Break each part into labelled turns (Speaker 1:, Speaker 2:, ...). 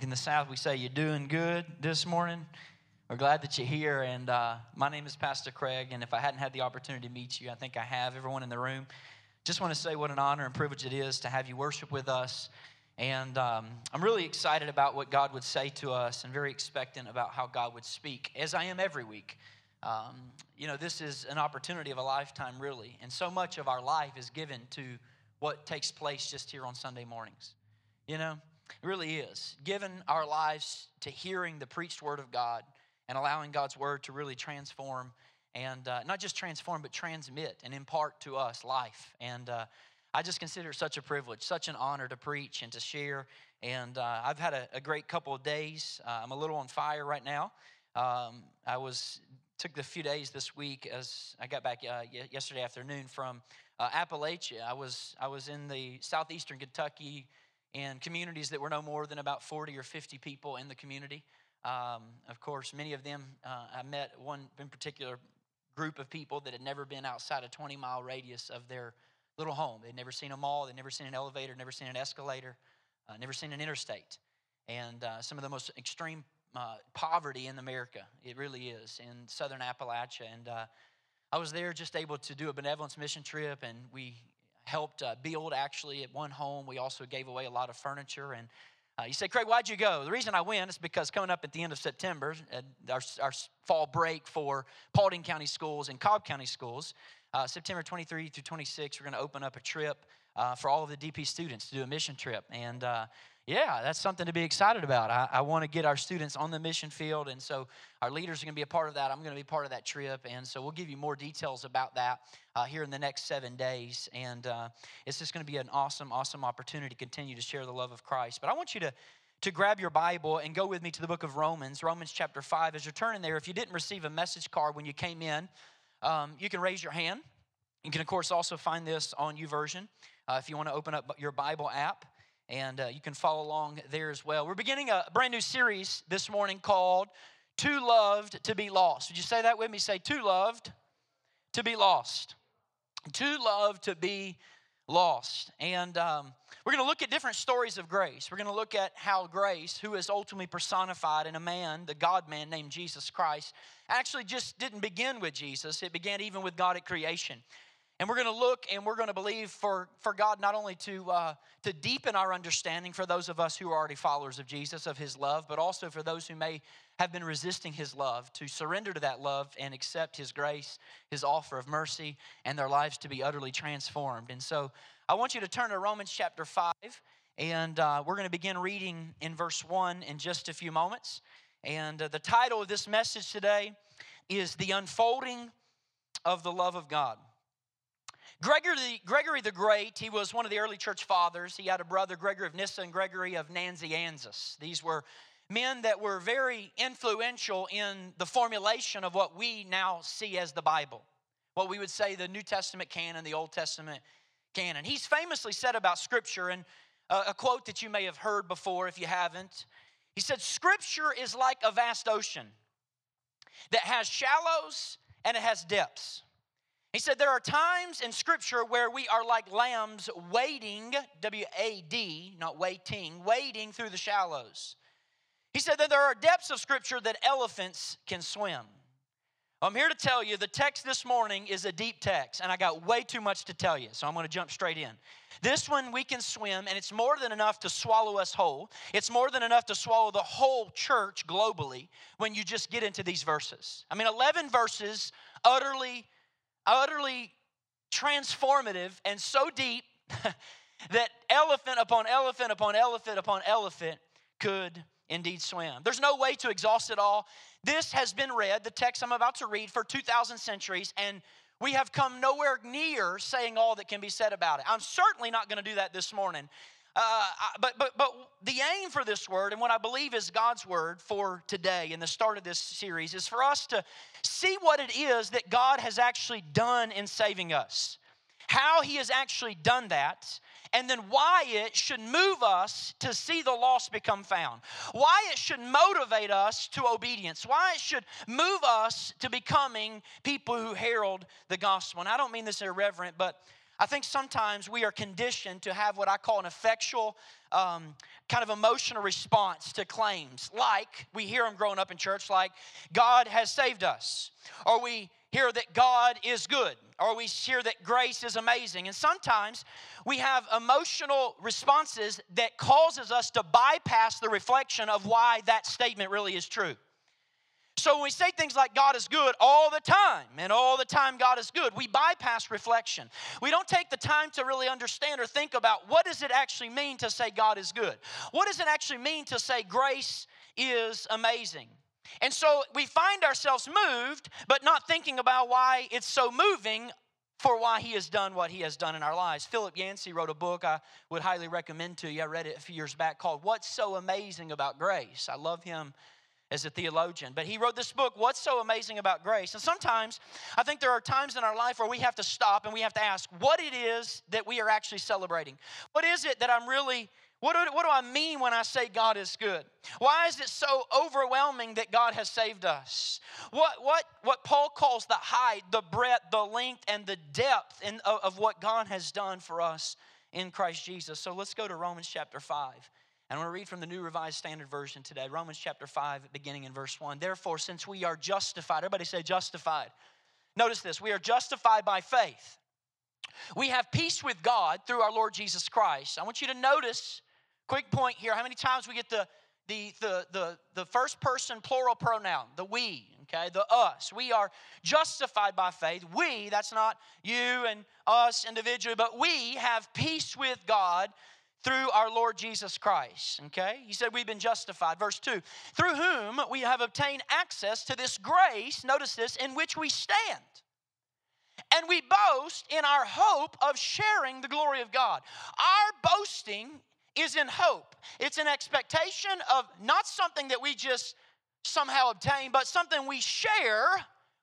Speaker 1: In the South, we say you're doing good this morning. We're glad that you're here. And uh, my name is Pastor Craig. And if I hadn't had the opportunity to meet you, I think I have, everyone in the room. Just want to say what an honor and privilege it is to have you worship with us. And um, I'm really excited about what God would say to us and very expectant about how God would speak, as I am every week. Um, you know, this is an opportunity of a lifetime, really. And so much of our life is given to what takes place just here on Sunday mornings. You know, it really is. Given our lives to hearing the preached word of God and allowing God's word to really transform and uh, not just transform, but transmit and impart to us life. And uh, I just consider it such a privilege, such an honor to preach and to share. And uh, I've had a, a, great couple of days. Uh, I'm a little on fire right now. Um, I was took the few days this week as I got back uh, yesterday afternoon from uh, Appalachia. I was I was in the southeastern Kentucky in communities that were no more than about 40 or 50 people in the community. Um, of course, many of them, uh, I met one in particular group of people that had never been outside a 20 mile radius of their little home. They'd never seen a mall, they'd never seen an elevator, never seen an escalator, uh, never seen an interstate. And uh, some of the most extreme uh, poverty in America, it really is, in southern Appalachia. And uh, I was there just able to do a benevolence mission trip, and we helped uh, build actually at one home. We also gave away a lot of furniture. And uh, you say, Craig, why'd you go? The reason I went is because coming up at the end of September, our, our fall break for Paulding County schools and Cobb County schools, uh, September 23 through 26, we're going to open up a trip uh, for all of the DP students to do a mission trip. And uh, yeah, that's something to be excited about. I, I want to get our students on the mission field, and so our leaders are going to be a part of that. I'm going to be part of that trip, and so we'll give you more details about that uh, here in the next seven days. And uh, it's just going to be an awesome, awesome opportunity to continue to share the love of Christ. But I want you to to grab your Bible and go with me to the book of Romans, Romans chapter 5. As you're turning there, if you didn't receive a message card when you came in, um, you can raise your hand. You can, of course, also find this on YouVersion uh, if you want to open up your Bible app and uh, you can follow along there as well. We're beginning a brand new series this morning called Too Loved to Be Lost. Would you say that with me? Say, Too Loved to Be Lost. Too Loved to Be Lost. And um, we're going to look at different stories of grace. We're going to look at how grace, who is ultimately personified in a man, the God man named Jesus Christ, actually just didn't begin with Jesus, it began even with God at creation. And we're going to look and we're going to believe for, for God not only to, uh, to deepen our understanding for those of us who are already followers of Jesus, of His love, but also for those who may have been resisting His love, to surrender to that love and accept His grace, His offer of mercy, and their lives to be utterly transformed. And so I want you to turn to Romans chapter 5, and uh, we're going to begin reading in verse 1 in just a few moments. And uh, the title of this message today is The Unfolding of the Love of God. Gregory, Gregory the Great, he was one of the early church fathers. He had a brother, Gregory of Nyssa and Gregory of Nazianzus. These were men that were very influential in the formulation of what we now see as the Bible, what we would say the New Testament canon, the Old Testament canon. He's famously said about Scripture, and uh, a quote that you may have heard before if you haven't. He said, Scripture is like a vast ocean that has shallows and it has depths. He said, There are times in Scripture where we are like lambs wading, W A D, not waiting, wading through the shallows. He said that there are depths of Scripture that elephants can swim. I'm here to tell you the text this morning is a deep text, and I got way too much to tell you, so I'm going to jump straight in. This one we can swim, and it's more than enough to swallow us whole. It's more than enough to swallow the whole church globally when you just get into these verses. I mean, 11 verses, utterly utterly transformative and so deep that elephant upon elephant upon elephant upon elephant could indeed swim. There's no way to exhaust it all. This has been read, the text I'm about to read, for 2,000 centuries, and we have come nowhere near saying all that can be said about it. I'm certainly not going to do that this morning. Uh, but, but, but the aim for this word, and what I believe is God's word for today in the start of this series, is for us to see what it is that God has actually done in saving us, how He has actually done that, and then why it should move us to see the lost become found, why it should motivate us to obedience, why it should move us to becoming people who herald the gospel. And I don't mean this irreverent, but I think sometimes we are conditioned to have what I call an effectual um, kind of emotional response to claims, like we hear them growing up in church, like God has saved us, or we hear that God is good, or we hear that grace is amazing. And sometimes we have emotional responses that causes us to bypass the reflection of why that statement really is true. So when we say things like God is good all the time, and all the time God is good, we bypass reflection. We don't take the time to really understand or think about what does it actually mean to say God is good? What does it actually mean to say grace is amazing? And so we find ourselves moved, but not thinking about why it's so moving for why he has done what he has done in our lives. Philip Yancey wrote a book I would highly recommend to you. I read it a few years back called What's So Amazing About Grace. I love him as a theologian. But he wrote this book, What's So Amazing About Grace? And sometimes I think there are times in our life where we have to stop and we have to ask what it is that we are actually celebrating. What is it that I'm really what do, what do I mean when I say God is good? Why is it so overwhelming that God has saved us? What, what, what Paul calls the height, the breadth, the length, and the depth in, of, of what God has done for us in Christ Jesus. So let's go to Romans chapter 5. And I want to read from the New Revised Standard Version today, Romans chapter 5, beginning in verse 1. Therefore, since we are justified, everybody say justified. Notice this we are justified by faith. We have peace with God through our Lord Jesus Christ. I want you to notice, quick point here, how many times we get the, the, the, the, the first person plural pronoun, the we, okay, the us. We are justified by faith. We, that's not you and us individually, but we have peace with God through our Lord Jesus Christ. Okay? He said we've been justified. Verse 2 through whom we have obtained access to this grace, notice this, in which we stand. And we boast in our hope of sharing the glory of God. Our boasting is in hope, it's an expectation of not something that we just somehow obtain, but something we share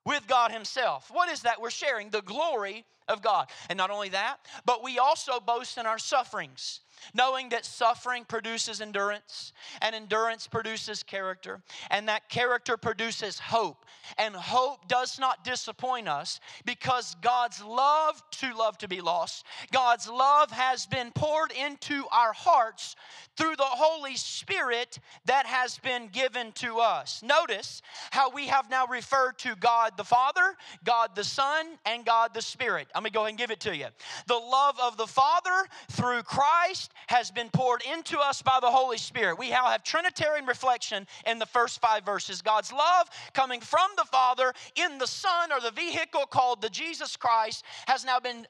Speaker 1: with God Himself. What is that? We're sharing the glory of God. And not only that, but we also boast in our sufferings knowing that suffering produces endurance, and endurance produces character, and that character produces hope. And hope does not disappoint us because God's love, to love to be lost, God's love has been poured into our hearts through the Holy Spirit that has been given to us. Notice how we have now referred to God the Father, God the Son, and God the Spirit. I'm gonna go ahead and give it to you. The love of the Father through Christ has been poured into us by the Holy Spirit. We now have Trinitarian reflection in the first five verses. God's love coming from the Father in the Son or the vehicle called the Jesus Christ has now been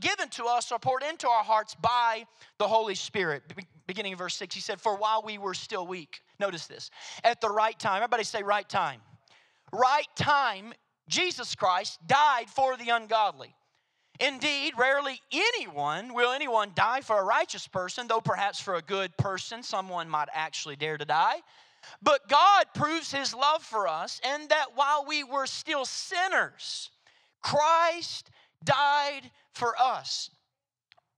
Speaker 1: given to us or poured into our hearts by the Holy Spirit. Beginning of verse 6, he said, For while we were still weak, notice this, at the right time, everybody say right time. Right time, Jesus Christ died for the ungodly. Indeed, rarely anyone will anyone die for a righteous person, though perhaps for a good person someone might actually dare to die. But God proves his love for us, and that while we were still sinners, Christ died for us.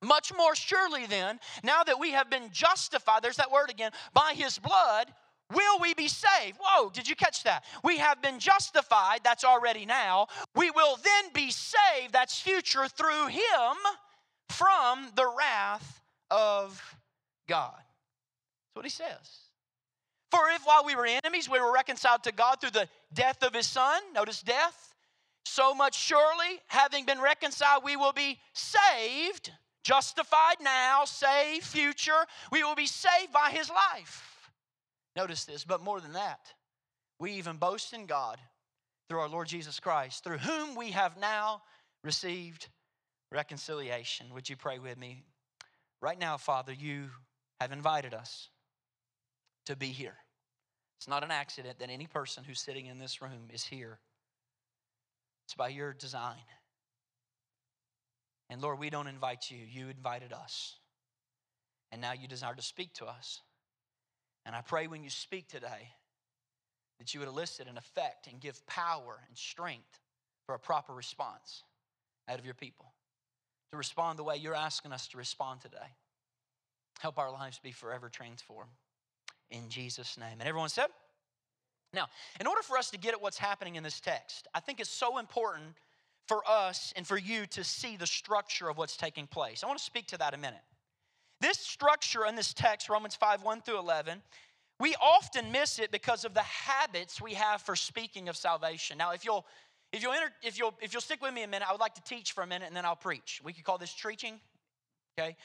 Speaker 1: Much more surely, then, now that we have been justified, there's that word again, by his blood, Will we be saved? Whoa, did you catch that? We have been justified, that's already now. We will then be saved, that's future, through Him from the wrath of God. That's what He says. For if while we were enemies, we were reconciled to God through the death of His Son, notice death, so much surely, having been reconciled, we will be saved, justified now, saved future. We will be saved by His life. Notice this, but more than that, we even boast in God through our Lord Jesus Christ, through whom we have now received reconciliation. Would you pray with me? Right now, Father, you have invited us to be here. It's not an accident that any person who's sitting in this room is here, it's by your design. And Lord, we don't invite you, you invited us. And now you desire to speak to us. And I pray when you speak today that you would elicit an effect and give power and strength for a proper response out of your people. To respond the way you're asking us to respond today. Help our lives be forever transformed. In Jesus' name. And everyone said, now, in order for us to get at what's happening in this text, I think it's so important for us and for you to see the structure of what's taking place. I want to speak to that a minute. This structure in this text, Romans 5 1 through 11, we often miss it because of the habits we have for speaking of salvation. Now, if you'll if you'll, enter, if, you'll, if you'll stick with me a minute, I would like to teach for a minute and then I'll preach. We could call this preaching, okay?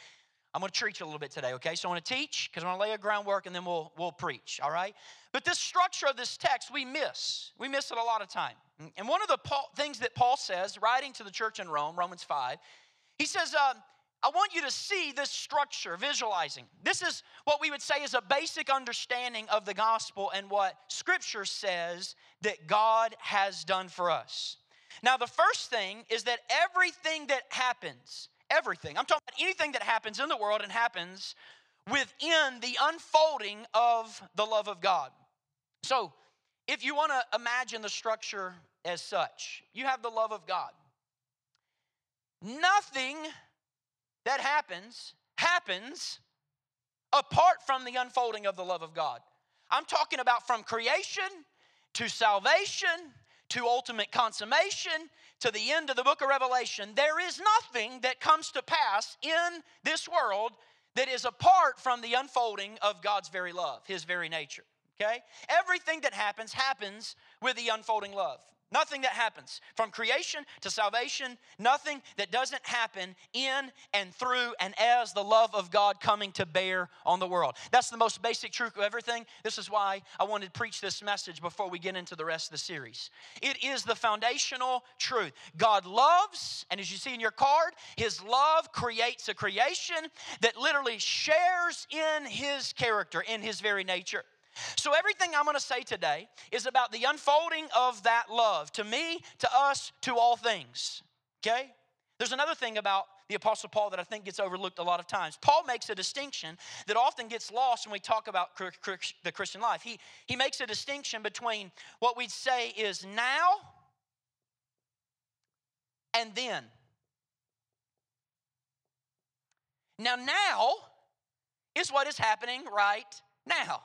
Speaker 1: I'm going to preach a little bit today, okay? So I want to teach because I want to lay a groundwork and then we'll, we'll preach, all right? But this structure of this text, we miss. We miss it a lot of time. And one of the Paul, things that Paul says, writing to the church in Rome, Romans 5, he says, uh, I want you to see this structure, visualizing. This is what we would say is a basic understanding of the gospel and what Scripture says that God has done for us. Now, the first thing is that everything that happens, everything, I'm talking about anything that happens in the world and happens within the unfolding of the love of God. So, if you want to imagine the structure as such, you have the love of God. Nothing that happens happens apart from the unfolding of the love of God. I'm talking about from creation to salvation to ultimate consummation to the end of the book of Revelation. There is nothing that comes to pass in this world that is apart from the unfolding of God's very love, His very nature. Okay? Everything that happens happens with the unfolding love. Nothing that happens from creation to salvation, nothing that doesn't happen in and through and as the love of God coming to bear on the world. That's the most basic truth of everything. This is why I wanted to preach this message before we get into the rest of the series. It is the foundational truth. God loves, and as you see in your card, His love creates a creation that literally shares in His character, in His very nature. So, everything I'm going to say today is about the unfolding of that love to me, to us, to all things. Okay? There's another thing about the Apostle Paul that I think gets overlooked a lot of times. Paul makes a distinction that often gets lost when we talk about the Christian life. He, he makes a distinction between what we'd say is now and then. Now, now is what is happening right now.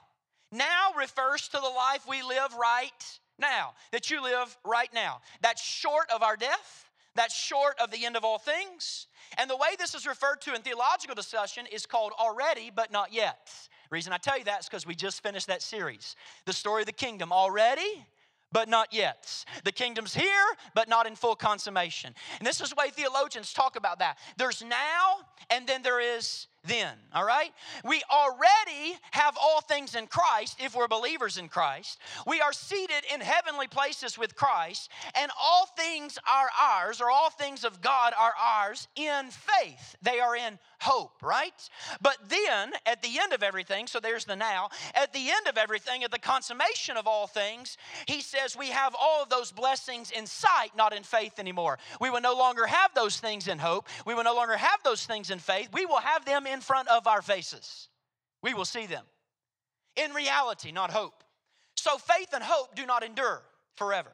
Speaker 1: Now refers to the life we live right now, that you live right now. That's short of our death, that's short of the end of all things. And the way this is referred to in theological discussion is called already, but not yet. The reason I tell you that is because we just finished that series. The story of the kingdom already, but not yet. The kingdom's here, but not in full consummation. And this is the way theologians talk about that. There's now, and then there is then, all right? We already have all things in Christ if we're believers in Christ. We are seated in heavenly places with Christ, and all things are ours, or all things of God are ours in faith. They are in hope, right? But then, at the end of everything, so there's the now, at the end of everything, at the consummation of all things, he says we have all of those blessings in sight, not in faith anymore. We will no longer have those things in hope. We will no longer have those things in faith. We will have them in front of our faces. We will see them. In reality, not hope. So faith and hope do not endure forever.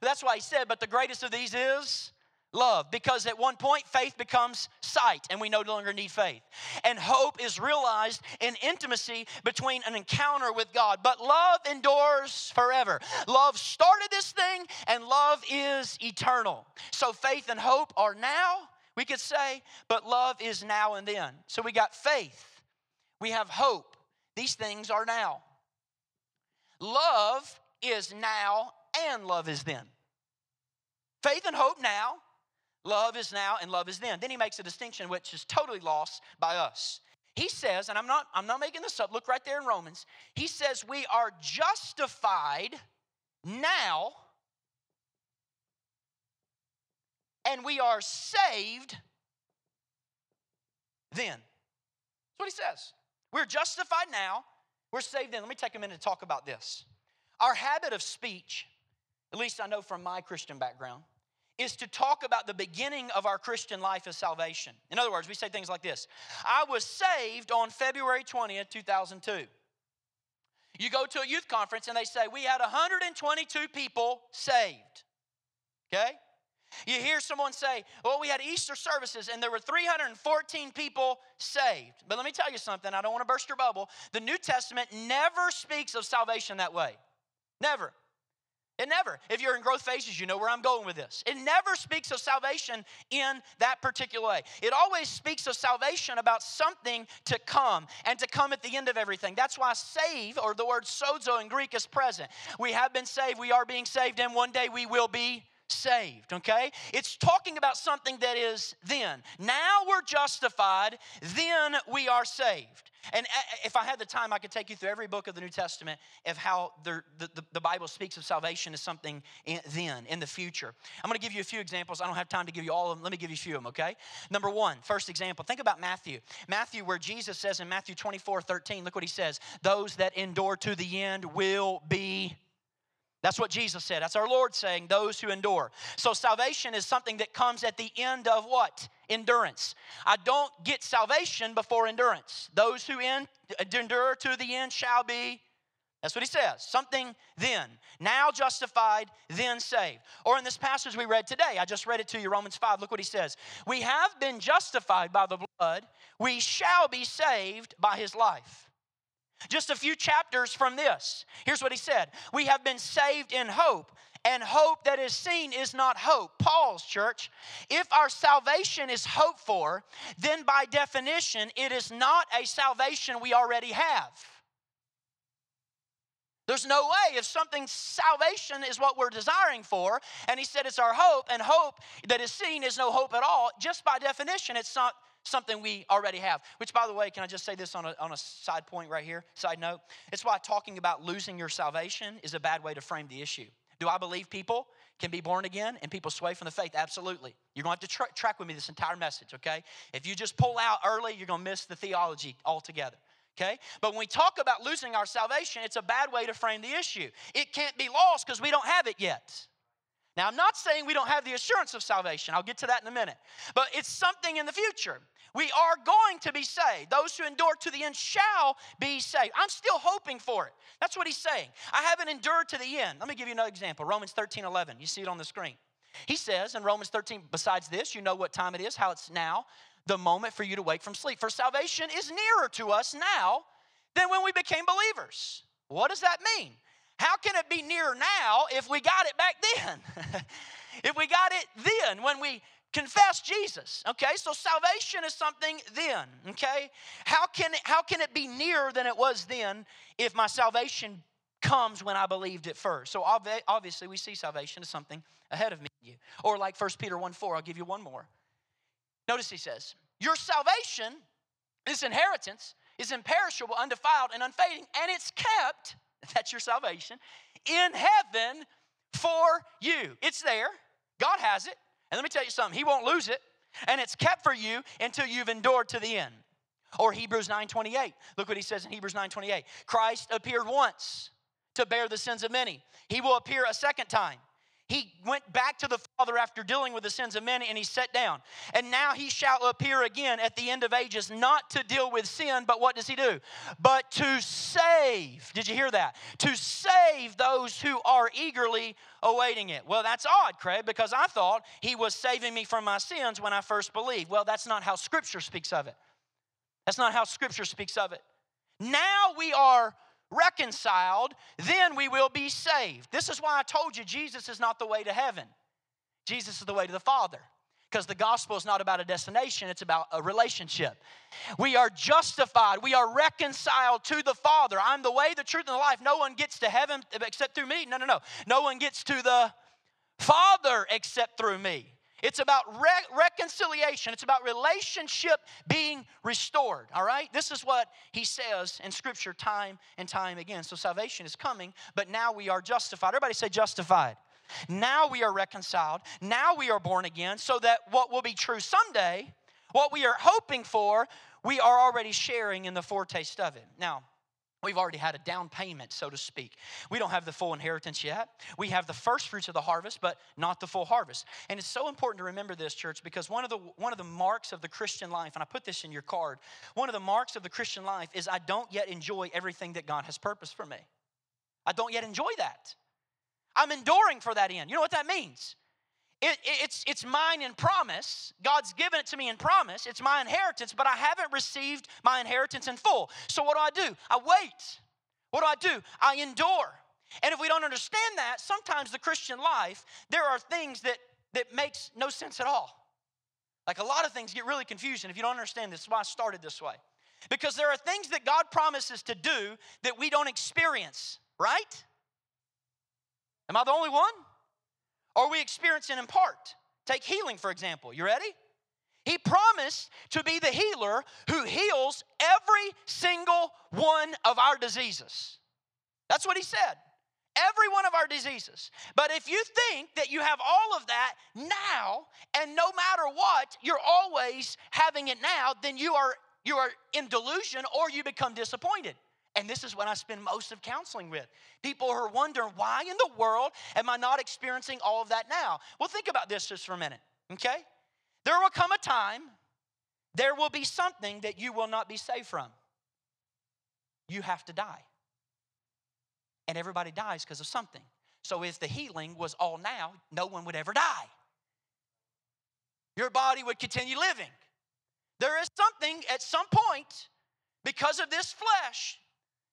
Speaker 1: That's why he said, but the greatest of these is love because at one point faith becomes sight and we no longer need faith and hope is realized in intimacy between an encounter with god but love endures forever love started this thing and love is eternal so faith and hope are now we could say, but love is now and then. So we got faith, we have hope. These things are now. Love is now and love is then. Faith and hope now, love is now and love is then. Then he makes a distinction which is totally lost by us. He says, and I'm not I'm not making this up. Look right there in Romans. He says we are justified now and we are saved then. That's what he says. We're justified now, we're saved then. Let me take a minute to talk about this. Our habit of speech, at least I know from my Christian background, is to talk about the beginning of our Christian life as salvation. In other words, we say things like this I was saved on February 20th, 2002. You go to a youth conference and they say, We had 122 people saved. Okay? You hear someone say, Well, we had Easter services and there were 314 people saved. But let me tell you something, I don't want to burst your bubble. The New Testament never speaks of salvation that way. Never. It never. If you're in growth phases, you know where I'm going with this. It never speaks of salvation in that particular way. It always speaks of salvation about something to come and to come at the end of everything. That's why save, or the word sozo in Greek, is present. We have been saved, we are being saved, and one day we will be saved, okay? It's talking about something that is then. Now we're justified, then we are saved. And if I had the time, I could take you through every book of the New Testament of how the, the, the Bible speaks of salvation as something in, then, in the future. I'm going to give you a few examples. I don't have time to give you all of them. Let me give you a few of them, okay? Number one, first example, think about Matthew. Matthew, where Jesus says in Matthew 24 13, look what he says those that endure to the end will be that's what Jesus said. That's our Lord saying, those who endure. So salvation is something that comes at the end of what? Endurance. I don't get salvation before endurance. Those who endure to the end shall be. That's what he says. Something then. Now justified, then saved. Or in this passage we read today, I just read it to you, Romans 5. Look what he says. We have been justified by the blood, we shall be saved by his life. Just a few chapters from this. Here's what he said We have been saved in hope, and hope that is seen is not hope. Paul's church. If our salvation is hoped for, then by definition, it is not a salvation we already have. There's no way if something salvation is what we're desiring for, and he said it's our hope, and hope that is seen is no hope at all, just by definition, it's not something we already have. Which, by the way, can I just say this on a, on a side point right here? Side note. It's why talking about losing your salvation is a bad way to frame the issue. Do I believe people can be born again and people sway from the faith? Absolutely. You're going to have to tra- track with me this entire message, okay? If you just pull out early, you're going to miss the theology altogether. Okay? But when we talk about losing our salvation, it's a bad way to frame the issue. It can't be lost because we don't have it yet. Now, I'm not saying we don't have the assurance of salvation. I'll get to that in a minute. But it's something in the future. We are going to be saved. Those who endure to the end shall be saved. I'm still hoping for it. That's what he's saying. I haven't endured to the end. Let me give you another example Romans 13 11. You see it on the screen. He says in Romans 13, besides this, you know what time it is, how it's now, the moment for you to wake from sleep. For salvation is nearer to us now than when we became believers. What does that mean? How can it be near now if we got it back then? if we got it then, when we confess Jesus. Okay, so salvation is something then. Okay, how can it, how can it be nearer than it was then if my salvation comes when I believed it first? So obviously, we see salvation as something ahead of me. Or like 1 Peter 1 4, I'll give you one more. Notice he says, Your salvation, this inheritance, is imperishable, undefiled, and unfading, and it's kept That's your salvation. In heaven for you. It's there. God has it. And let me tell you something, He won't lose it. And it's kept for you until you've endured to the end. Or Hebrews 9:28. Look what he says in Hebrews 9:28. Christ appeared once to bear the sins of many. He will appear a second time he went back to the Father after dealing with the sins of many and he sat down. And now he shall appear again at the end of ages, not to deal with sin, but what does he do? But to save. Did you hear that? To save those who are eagerly awaiting it. Well, that's odd, Craig, because I thought he was saving me from my sins when I first believed. Well, that's not how Scripture speaks of it. That's not how Scripture speaks of it. Now we are reconciled, then we will be saved. This is why I told you Jesus is not the way to heaven. Jesus is the way to the Father. Because the gospel is not about a destination, it's about a relationship. We are justified, we are reconciled to the Father. I'm the way, the truth, and the life. No one gets to heaven except through me. No, no, no. No one gets to the Father except through me. It's about re- reconciliation. It's about relationship being restored. All right? This is what he says in Scripture time and time again. So salvation is coming, but now we are justified. Everybody say justified. Now we are reconciled. Now we are born again, so that what will be true someday, what we are hoping for, we are already sharing in the foretaste of it. Now, We've already had a down payment, so to speak. We don't have the full inheritance yet. We have the first fruits of the harvest, but not the full harvest. And it's so important to remember this, church, because one of the one of the marks of the Christian life, and I put this in your card, one of the marks of the Christian life is I don't yet enjoy everything that God has purposed for me. I don't yet enjoy that. I'm enduring for that end. You know what that means? It, it's, it's mine in promise. God's given it to me in promise. It's my inheritance, but I haven't received my inheritance in full. So what do I do? I wait. What do I do? I endure. And if we don't understand that, sometimes the Christian life, there are things that, that makes no sense at all. Like a lot of things get really confusing if you don't understand this. That's why I started this way. Because there are things that God promises to do that we don't experience, right? Am I the only one? Or we experience it in part. Take healing, for example. You ready? He promised to be the healer who heals every single one of our diseases. That's what he said. Every one of our diseases. But if you think that you have all of that now, and no matter what, you're always having it now, then you are you are in delusion or you become disappointed. And this is what I spend most of counseling with. People who are wondering, why in the world am I not experiencing all of that now? Well, think about this just for a minute, okay? There will come a time, there will be something that you will not be saved from. You have to die. And everybody dies because of something. So if the healing was all now, no one would ever die. Your body would continue living. There is something at some point, because of this flesh,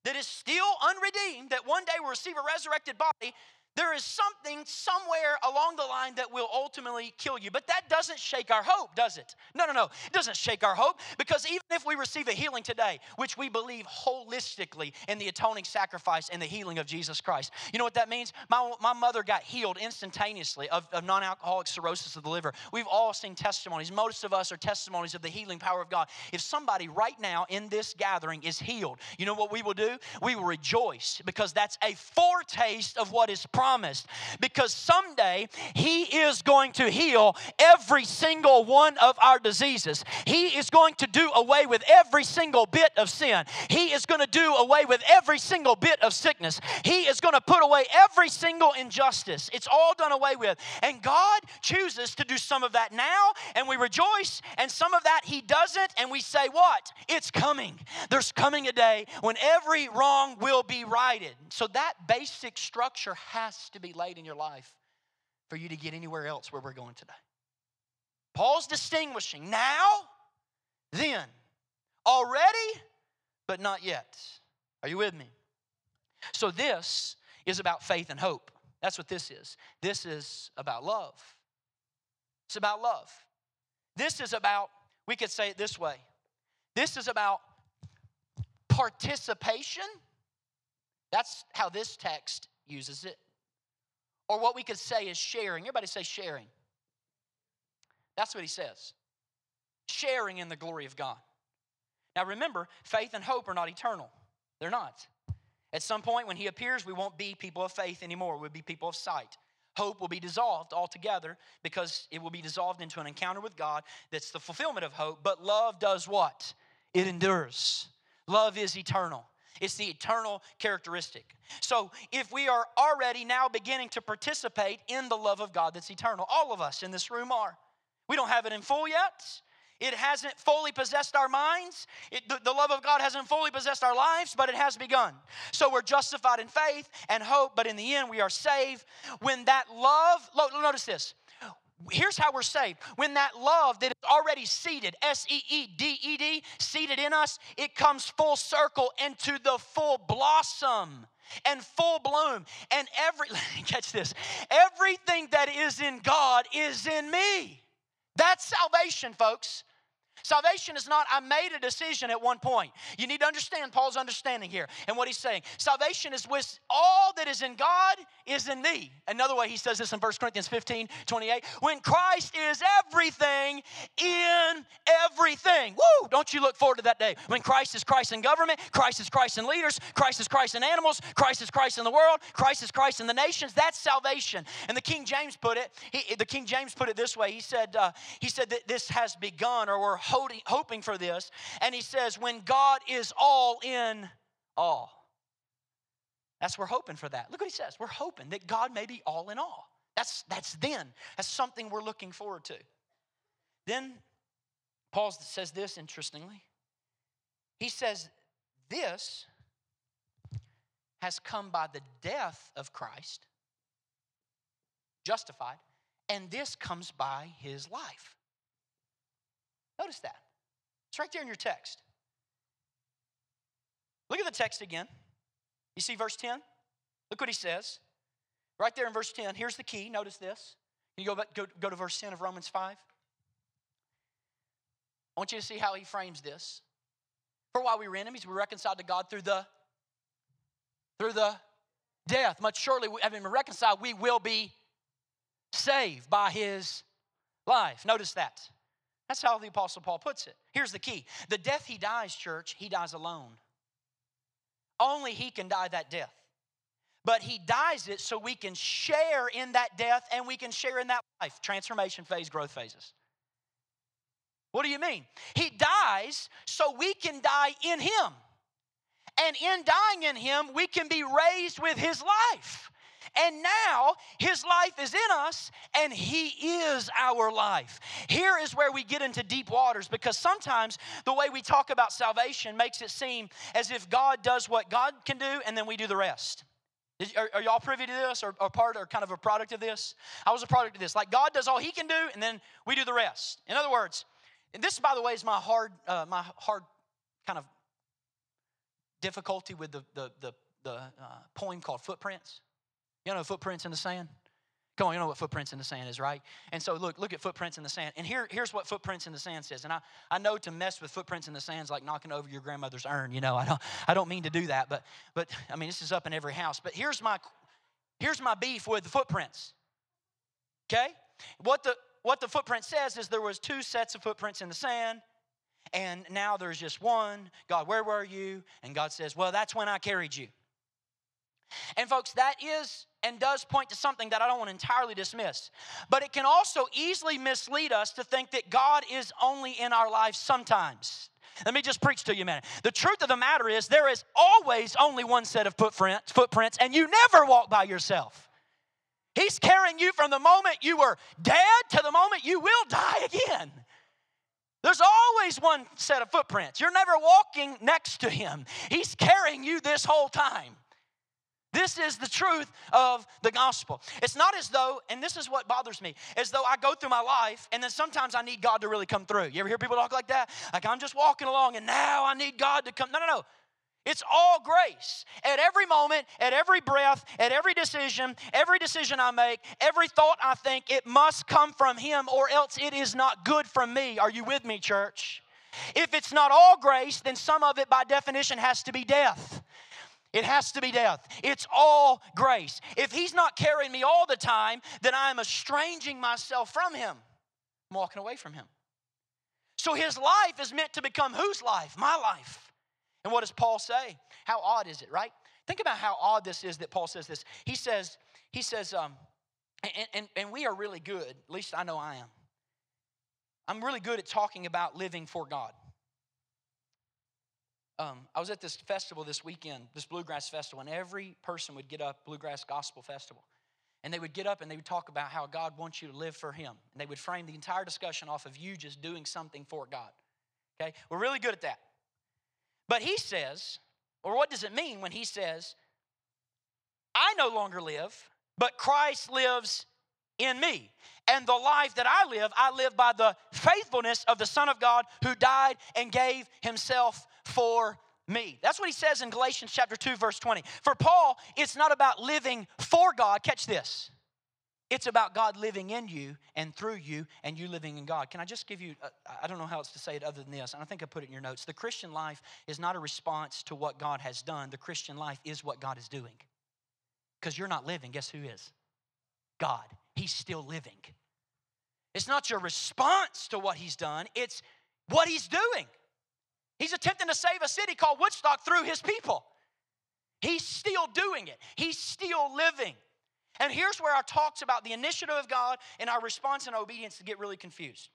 Speaker 1: that is still unredeemed, that one day will receive a resurrected body, there is something somewhere along the line that will ultimately kill you. But that doesn't shake our hope, does it? No, no, no. It doesn't shake our hope because even if we receive a healing today, which we believe holistically in the atoning sacrifice and the healing of Jesus Christ, you know what that means? My, my mother got healed instantaneously of, of non alcoholic cirrhosis of the liver. We've all seen testimonies. Most of us are testimonies of the healing power of God. If somebody right now in this gathering is healed, you know what we will do? We will rejoice because that's a foretaste of what is promised because someday He is going to heal every single one of our diseases. He is going to do away with every single bit of sin. He is going to do away with every single bit of sickness. He is going to put away every single injustice. It's all done away with. And God chooses to do some of that now, and we rejoice, and some of that He doesn't, and we say, What? It's coming. There's coming a day when every wrong will be righted. So that basic structure has has to be laid in your life for you to get anywhere else where we're going today. Paul's distinguishing now, then, already, but not yet. Are you with me? So, this is about faith and hope. That's what this is. This is about love. It's about love. This is about, we could say it this way this is about participation. That's how this text uses it. Or what we could say is sharing. Everybody say sharing. That's what he says. Sharing in the glory of God. Now remember, faith and hope are not eternal. They're not. At some point when he appears, we won't be people of faith anymore. We'll be people of sight. Hope will be dissolved altogether because it will be dissolved into an encounter with God that's the fulfillment of hope. But love does what? It endures. Love is eternal. It's the eternal characteristic. So, if we are already now beginning to participate in the love of God that's eternal, all of us in this room are. We don't have it in full yet. It hasn't fully possessed our minds. It, the, the, love of God hasn't fully possessed our lives, but it has begun. So we're justified in faith and hope, but in the end, we are saved. When that love, notice this, here's how we're saved. When that love that is already seated, S E E D E D, seated in us, it comes full circle into the full blossom and full bloom. And every, catch this, everything that is in God is in me. That's salvation, folks. Salvation is not, I made a decision at one point. You need to understand Paul's understanding here and what he's saying. Salvation is with all that is in God is in thee. Another way he says this in 1 Corinthians 15 28. When Christ is everything in everything. Woo! Don't you look forward to that day. When Christ is Christ in government, Christ is Christ in leaders, Christ is Christ in animals, Christ is Christ in the world, Christ is Christ in the nations. That's salvation. And the King James put it, he, the King James put it this way. He said, uh, he said that this has begun or we're hoping for this. And he says, when God is all in all. That's we're hoping for that. Look what he says. We're hoping that God may be all in all. That's that's then. That's something we're looking forward to. Then Paul says this interestingly. He says, This has come by the death of Christ, justified, and this comes by his life. Notice that. It's right there in your text. Look at the text again. You see verse 10? Look what he says. Right there in verse 10, here's the key. Notice this. Can you go, back, go, go to verse 10 of Romans 5? I want you to see how he frames this. For while we were enemies, we were reconciled to God through the through the death. Much surely, having been reconciled, we will be saved by his life. Notice that. That's how the Apostle Paul puts it. Here's the key the death he dies, church, he dies alone. Only he can die that death. But he dies it so we can share in that death and we can share in that life. Transformation phase, growth phases. What do you mean? He dies so we can die in him. And in dying in him, we can be raised with his life. And now his life is in us and he is our life. Here is where we get into deep waters because sometimes the way we talk about salvation makes it seem as if God does what God can do and then we do the rest. Are, are, y'all privy to this or, or part or kind of a product of this? I was a product of this. Like God does all he can do and then we do the rest. In other words, this, by the way, is my hard, uh, my hard kind of difficulty with the, the, the, the uh, poem called Footprints. You know footprints in the sand? Come on, you know what footprints in the sand is, right? And so look, look at footprints in the sand. And here, here's what footprints in the sand says. And I, I know to mess with footprints in the sand is like knocking over your grandmother's urn. You know, I don't, I don't mean to do that, but but I mean this is up in every house. But here's my here's my beef with the footprints. Okay? What the what the footprint says is there was two sets of footprints in the sand and now there's just one. God, where were you? And God says, Well, that's when I carried you. And folks, that is and does point to something that I don't want to entirely dismiss. But it can also easily mislead us to think that God is only in our lives sometimes. Let me just preach to you a minute. The truth of the matter is, there is always only one set of footprints, footprints and you never walk by yourself. He's carrying you from the moment you were dead to the moment you will die again. There's always one set of footprints. You're never walking next to him. He's carrying you this whole time. This is the truth of the gospel. It's not as though, and this is what bothers me, as though I go through my life and then sometimes I need God to really come through. You ever hear people talk like that? Like I'm just walking along and now I need God to come. No, no, no. It's all grace. At every moment, at every breath, at every decision, every decision I make, every thought I think, it must come from Him or else it is not good from me. Are you with me, church? If it's not all grace, then some of it by definition has to be death. It has to be death. It's all grace. If He's not carrying me all the time, then I'm estranging myself from Him. I'm walking away from Him. So His life is meant to become whose life? My life. And what does Paul say? How odd is it, right? Think about how odd this is that Paul says this. He says, he says, um, and, and, and we are really good, at least I know I am. I'm really good at talking about living for God. Um, I was at this festival this weekend, this bluegrass festival, and every person would get up, bluegrass gospel festival, and they would get up and they would talk about how God wants you to live for Him. And they would frame the entire discussion off of you just doing something for God. Okay? We're really good at that. But he says, or what does it mean when he says, I no longer live, but Christ lives in me. And the life that I live, I live by the faithfulness of the Son of God who died and gave himself for me. That's what he says in Galatians chapter 2 verse 20. For Paul, it's not about living for God. Catch this. It's about God living in you and through you and you living in God. Can I just give you, uh, I don't know how else to say it other than this, and I think I put it in your notes. The Christian life is not a response to what God has done, the Christian life is what God is doing. Because you're not living, guess who is? God. He's still living. It's not your response to what He's done, it's what He's doing. He's attempting to save a city called Woodstock through His people. He's still doing it, He's still living. And here's where our talks about the initiative of God and our response and obedience to get really confused.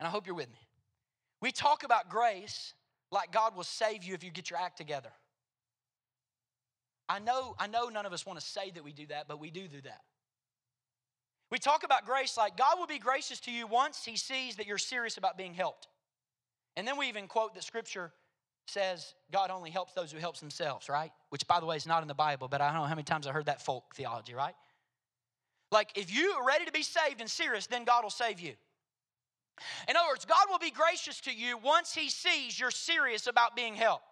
Speaker 1: And I hope you're with me. We talk about grace like God will save you if you get your act together. I know, I know none of us want to say that we do that, but we do do that. We talk about grace like God will be gracious to you once he sees that you're serious about being helped. And then we even quote that scripture says God only helps those who helps themselves, right? Which by the way is not in the Bible, but I don't know how many times I heard that folk theology, right? Like if you are ready to be saved and serious, then God will save you. In other words, God will be gracious to you once he sees you're serious about being helped.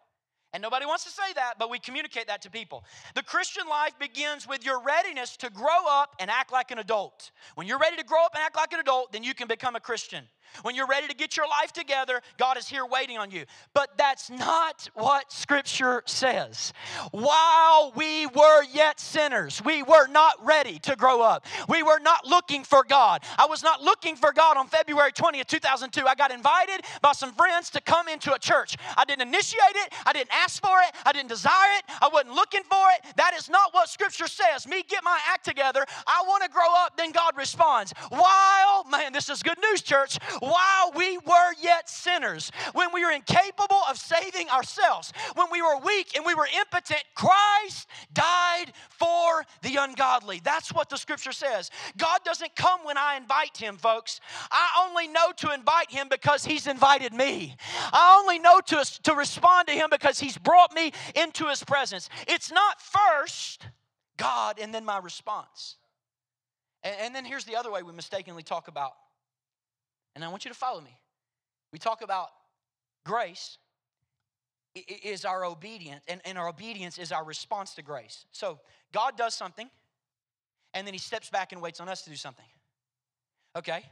Speaker 1: And nobody wants to say that, but we communicate that to people. The Christian life begins with your readiness to grow up and act like an adult. When you're ready to grow up and act like an adult, then you can become a Christian. When you're ready to get your life together, God is here waiting on you. But that's not what Scripture says. While we were yet sinners, we were not ready to grow up. We were not looking for God. I was not looking for God on February 20th, 2002. I got invited by some friends to come into a church. I didn't initiate it, I didn't ask for it, I didn't desire it, I wasn't looking for it. That is not what Scripture says. Me get my act together, I want to grow up, then God responds. While, man, this is good news, church while we were yet sinners, when we were incapable of saving ourselves, when we were weak and we were impotent, Christ died for the ungodly. That's what the scripture says. God doesn't come when I invite him, folks. I only know to invite him because he's invited me. I only know to, to respond to him because he's brought me into his presence. It's not first God and then my response. And, and then here's the other way we mistakenly talk about and I want you to follow me. We talk about grace is our obedience, and, and our obedience is our response to grace. So God does something, and then he steps back and waits on us to do something. Okay?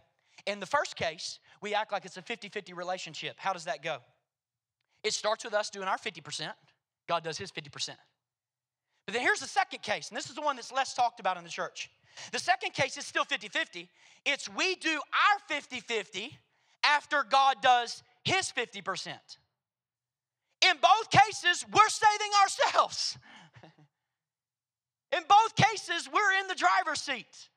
Speaker 1: In the first case, we act like it's a 50 50 relationship. How does that go? It starts with us doing our 50%, God does his 50%. But then here's the second case, and this is the one that's less talked about in the church. The second case is still 50 50. It's we do our 50 50 after God does his 50%. In both cases, we're saving ourselves. in both cases, we're in the driver's seat.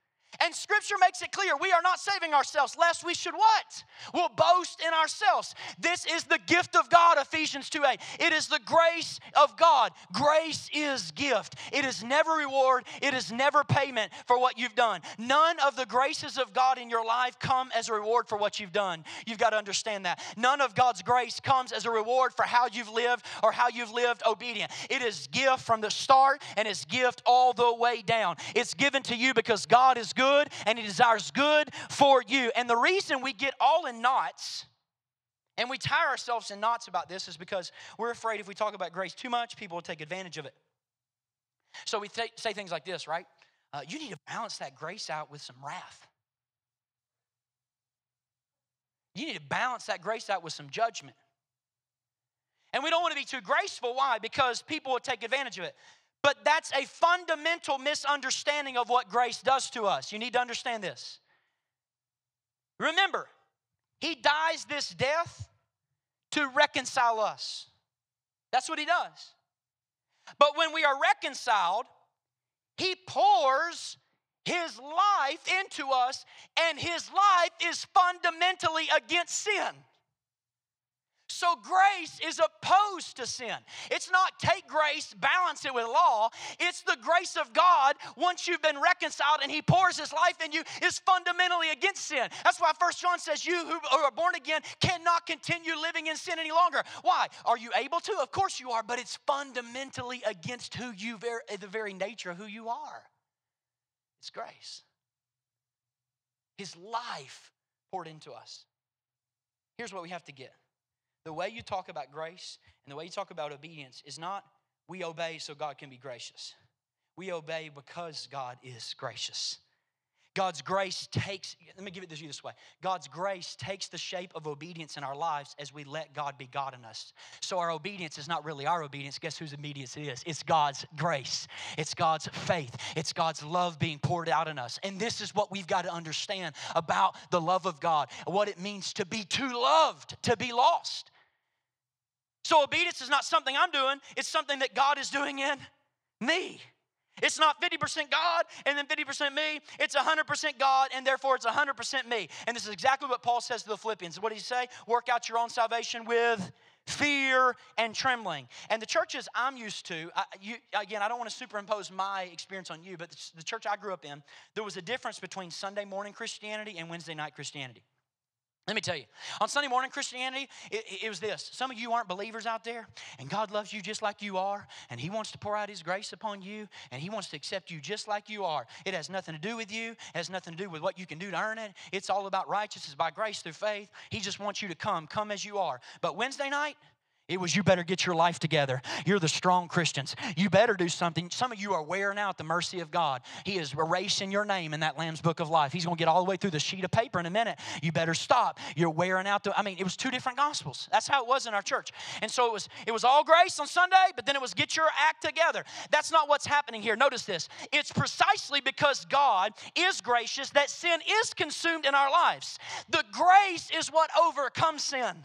Speaker 1: And scripture makes it clear we are not saving ourselves, lest we should what? We'll boast in ourselves. This is the gift of God, Ephesians 2 8. It is the grace of God. Grace is gift. It is never reward, it is never payment for what you've done. None of the graces of God in your life come as a reward for what you've done. You've got to understand that. None of God's grace comes as a reward for how you've lived or how you've lived obedient. It is gift from the start and it's gift all the way down. It's given to you because God is good and He desires good for you. And the reason we get all in knots and we tie ourselves in knots about this is because we're afraid if we talk about grace too much, people will take advantage of it. So we th- say things like this, right? Uh, you need to balance that grace out with some wrath. You need to balance that grace out with some judgment. And we don't want to be too graceful. Why? Because people will take advantage of it. But that's a fundamental misunderstanding of what grace does to us. You need to understand this. Remember, He dies this death to reconcile us. That's what He does. But when we are reconciled, He pours His life into us, and His life is fundamentally against sin. So grace is opposed to sin. It's not take grace, balance it with law. It's the grace of God once you've been reconciled and He pours His life in you is fundamentally against sin. That's why First John says you who are born again cannot continue living in sin any longer. Why? Are you able to? Of course you are, but it's fundamentally against who you the very nature of who you are. It's grace. His life poured into us. Here's what we have to get the way you talk about grace and the way you talk about obedience is not we obey so God can be gracious. We obey because God is gracious. God's grace takes, let me give it to you this way God's grace takes the shape of obedience in our lives as we let God be God in us. So our obedience is not really our obedience. Guess whose obedience it is? It's God's grace, it's God's faith, it's God's love being poured out in us. And this is what we've got to understand about the love of God, what it means to be too loved, to be lost. So obedience is not something I'm doing, it's something that God is doing in me. It's not 50% God and then 50% me. It's 100% God and therefore it's 100% me. And this is exactly what Paul says to the Philippians. What does he say? Work out your own salvation with fear and trembling. And the churches I'm used to, I, you, again, I don't want to superimpose my experience on you, but the, the church I grew up in, there was a difference between Sunday morning Christianity and Wednesday night Christianity. Let me tell you, on Sunday morning Christianity, it, it, was this. Some of you aren't believers out there, and God loves you just like you are, and He wants to pour out His grace upon you, and He wants to accept you just like you are. It has nothing to do with you, it has nothing to do with what you can do to earn it. It's all about righteousness by grace through faith. He just wants you to come, come as you are. But Wednesday night, it was, you better get your life together. You're the strong Christians. You better do something. Some of you are wearing out the mercy of God. He is erasing your name in that Lamb's book of life. He's going to get all the way through the sheet of paper in a minute. You better stop. You're wearing out the, I mean, it was two different gospels. That's how it was in our church. And so it was, it was all grace on Sunday, but then it was get your act together. That's not what's happening here. Notice this. It's precisely because God is gracious that sin is consumed in our lives. The grace is what overcomes sin.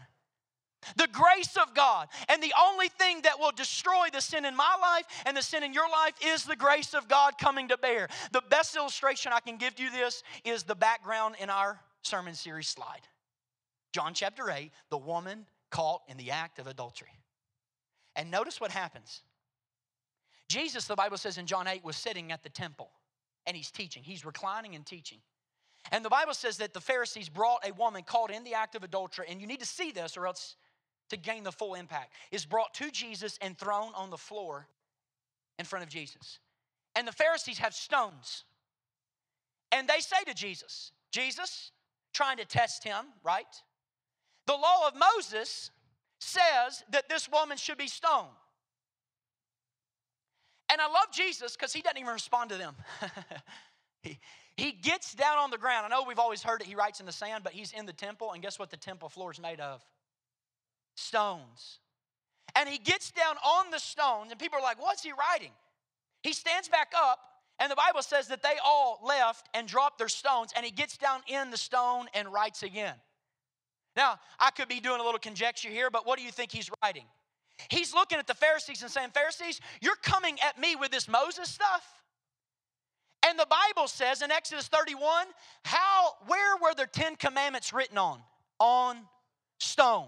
Speaker 1: The grace of God. And the only thing that will destroy the sin in my life and the sin in your life is the grace of God coming to bear. The best illustration I can give you this is the background in our sermon series slide. John chapter 8, the woman caught in the act of adultery. And notice what happens. Jesus, the Bible says in John 8, was sitting at the temple and he's teaching. He's reclining and teaching. And the Bible says that the Pharisees brought a woman caught in the act of adultery. And you need to see this, or else to gain the full impact, is brought to Jesus and thrown on the floor in front of Jesus. And the Pharisees have stones. And they say to Jesus, Jesus, trying to test him, right? The law of Moses says that this woman should be stoned. And I love Jesus because he doesn't even respond to them. he, he gets down on the ground. I know we've always heard it, he writes in the sand, but he's in the temple, and guess what the temple floor is made of? Stones. And he gets down on the stones, and people are like, What's he writing? He stands back up, and the Bible says that they all left and dropped their stones, and he gets down in the stone and writes again. Now, I could be doing a little conjecture here, but what do you think he's writing? He's looking at the Pharisees and saying, Pharisees, you're coming at me with this Moses stuff. And the Bible says in Exodus 31, how where were the 10 commandments written on? On stone.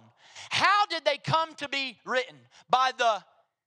Speaker 1: How did they come to be written? By the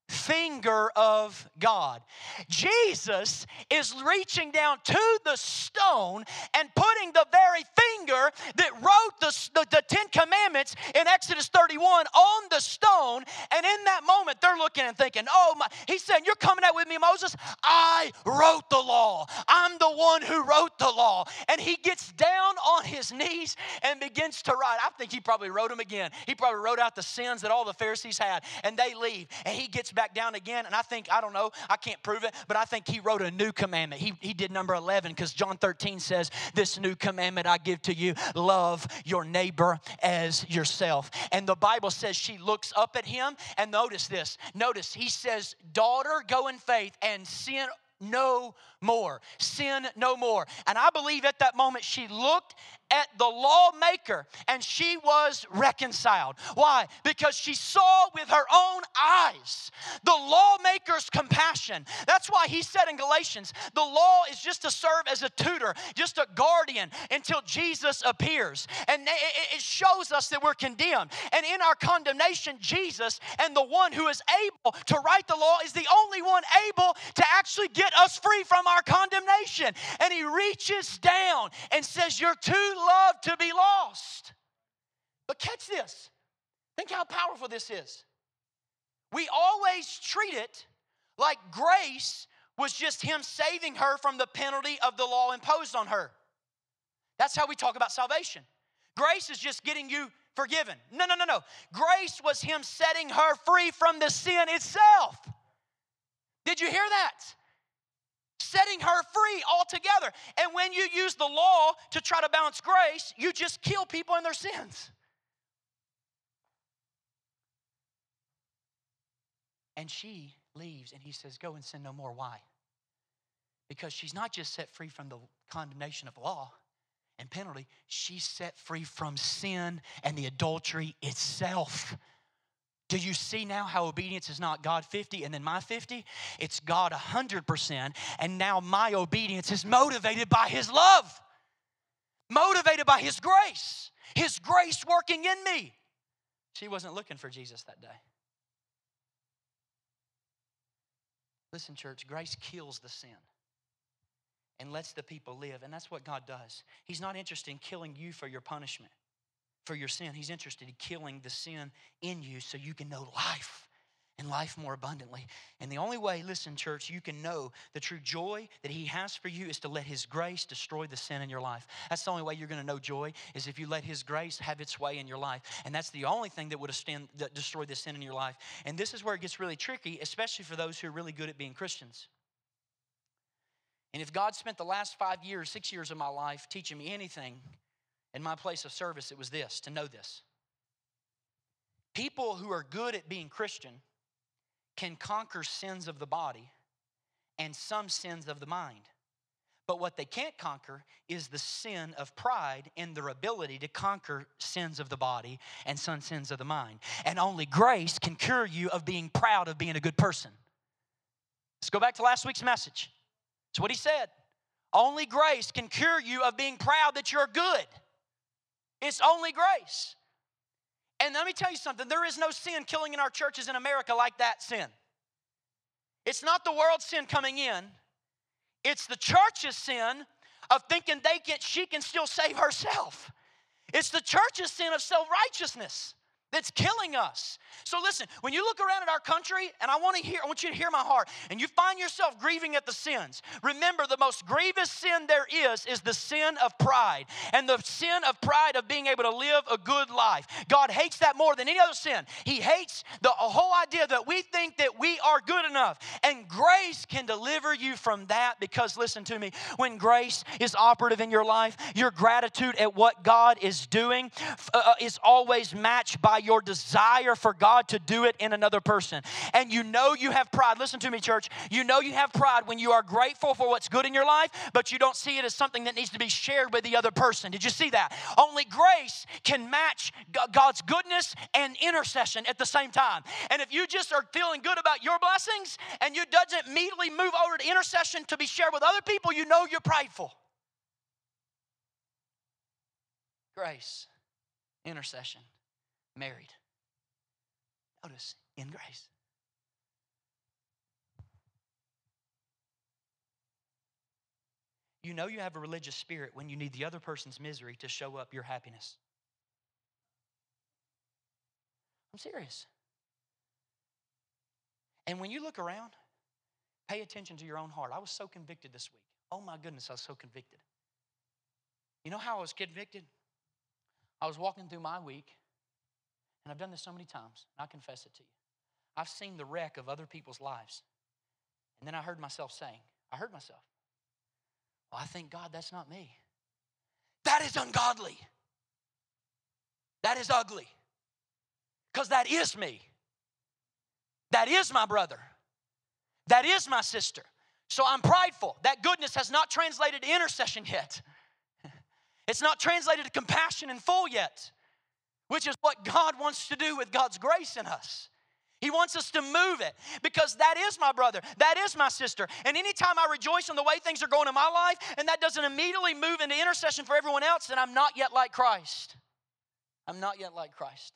Speaker 1: finger of God. Jesus is reaching down to the stone and putting the very finger that wrote the, the, the, Ten Commandments in Exodus 31 on the stone. And in that moment, they're looking and thinking, oh my, he's saying, You're coming out with me, Moses? I wrote the law. I'm the one who wrote the law. And he gets down on his knees and begins to write. I think he probably wrote them again. He probably wrote out the sins that all the Pharisees had, and they leave. And he gets back down again. And I think, I don't know, I can't prove it, but I think he wrote a new commandment. He, he did number 11 because John 13 says, This new commandment I give to you love your neighbor as yourself. And the Bible says she looks up at him. And notice this notice, he says, Daughter, go in faith and sin no more. Sin no more. And I believe at that moment she looked at the lawmaker and she was reconciled. Why? Because she saw with her own eyes the lawmaker's compassion. That's why he said in Galatians, the law is just to serve as a tutor, just a guardian until Jesus appears. And it shows us that we're condemned. And in our condemnation, Jesus and the one who is able to write the law is the only one able to actually get us free from our condemnation. And he reaches down and says, You're too loved to be lost. But catch this. Think how powerful this is. We always treat it like grace was just him saving her from the penalty of the law imposed on her. That's how we talk about salvation. Grace is just getting you forgiven. No, no, no, no. Grace was him setting her free from the sin itself. Did you hear that? Setting her free altogether. And when you use the law to try to balance grace, you just kill people in their sins. And she leaves, and he says, Go and sin no more. Why? Because she's not just set free from the condemnation of law and penalty, she's set free from sin and the adultery itself. Do you see now how obedience is not God 50 and then my 50? It's God 100%. And now my obedience is motivated by His love, motivated by His grace, His grace working in me. She wasn't looking for Jesus that day. Listen, church, grace kills the sin and lets the people live. And that's what God does. He's not interested in killing you for your punishment, for your sin. He's interested in killing the sin in you so you can know life and life more abundantly. And the only way, listen, church, you can know the true joy that He has for you is to let His grace destroy the sin in your life. That's the only way you're going to know joy is if you let His grace have its way in your life. And that's the only thing that would stand, that destroy the sin in your life. And this is where it gets really tricky, especially for those who are really good at being Christians. And if God spent the last five years, six years of my life teaching me anything in my place of service, it was this to know this. People who are good at being Christian can conquer sins of the body and some sins of the mind. But what they can't conquer is the sin of pride and their ability to conquer sins of the body and some sins of the mind. And only grace can cure you of being proud of being a good person. Let's go back to last week's message. That's what he said. Only grace can cure you of being proud that you're good. It's only grace. And let me tell you something there is no sin killing in our churches in America like that sin. It's not the world's sin coming in, it's the church's sin of thinking they can, she can still save herself. It's the church's sin of self righteousness that's killing us. So listen, when you look around at our country, and I want to hear, I want you to hear my heart, and you find yourself grieving at the sins. Remember, the most grievous sin there is is the sin of pride, and the sin of pride of being able to live a good life. God hates that more than any other sin. He hates the whole idea that we think that we are good enough, and grace can deliver you from that. Because listen to me, when grace is operative in your life, your gratitude at what God is doing uh, is always matched by your desire for God to do it in another person. And you know you have pride. Listen to me, church. You know you have pride when you are grateful for what's good in your life, but you don't see it as something that needs to be shared with the other person. Did you see that? Only grace can match God's goodness and intercession at the same time. And if you just are feeling good about your blessings and you doesn't immediately move over to intercession to be shared with other people, you know you're prideful. Grace, intercession married. Notice, in grace. You know you have a religious spirit when you need the other person's misery to show up your happiness. I'm serious. And when you look around, pay attention to your own heart. I was so convicted this week. Oh my goodness, I was so convicted. You know how I was convicted? I was walking through my week and I've done this so many times, and I confess it to you. I've seen the wreck of other people's lives. And then I heard myself saying, I heard myself, well, I think, God, that's not me. That is ungodly. That is ugly. Because that is me. That is my brother. That is my sister. So I'm prideful. That goodness has not translated to intercession yet. It's not translated to compassion in full yet which is what God wants to do with God's grace in us. He wants us to move it because that is my brother, that is my sister. And anytime I rejoice in the way things are going in my life and that doesn't immediately move into intercession for everyone else, then I'm not yet like Christ. I'm not yet like Christ.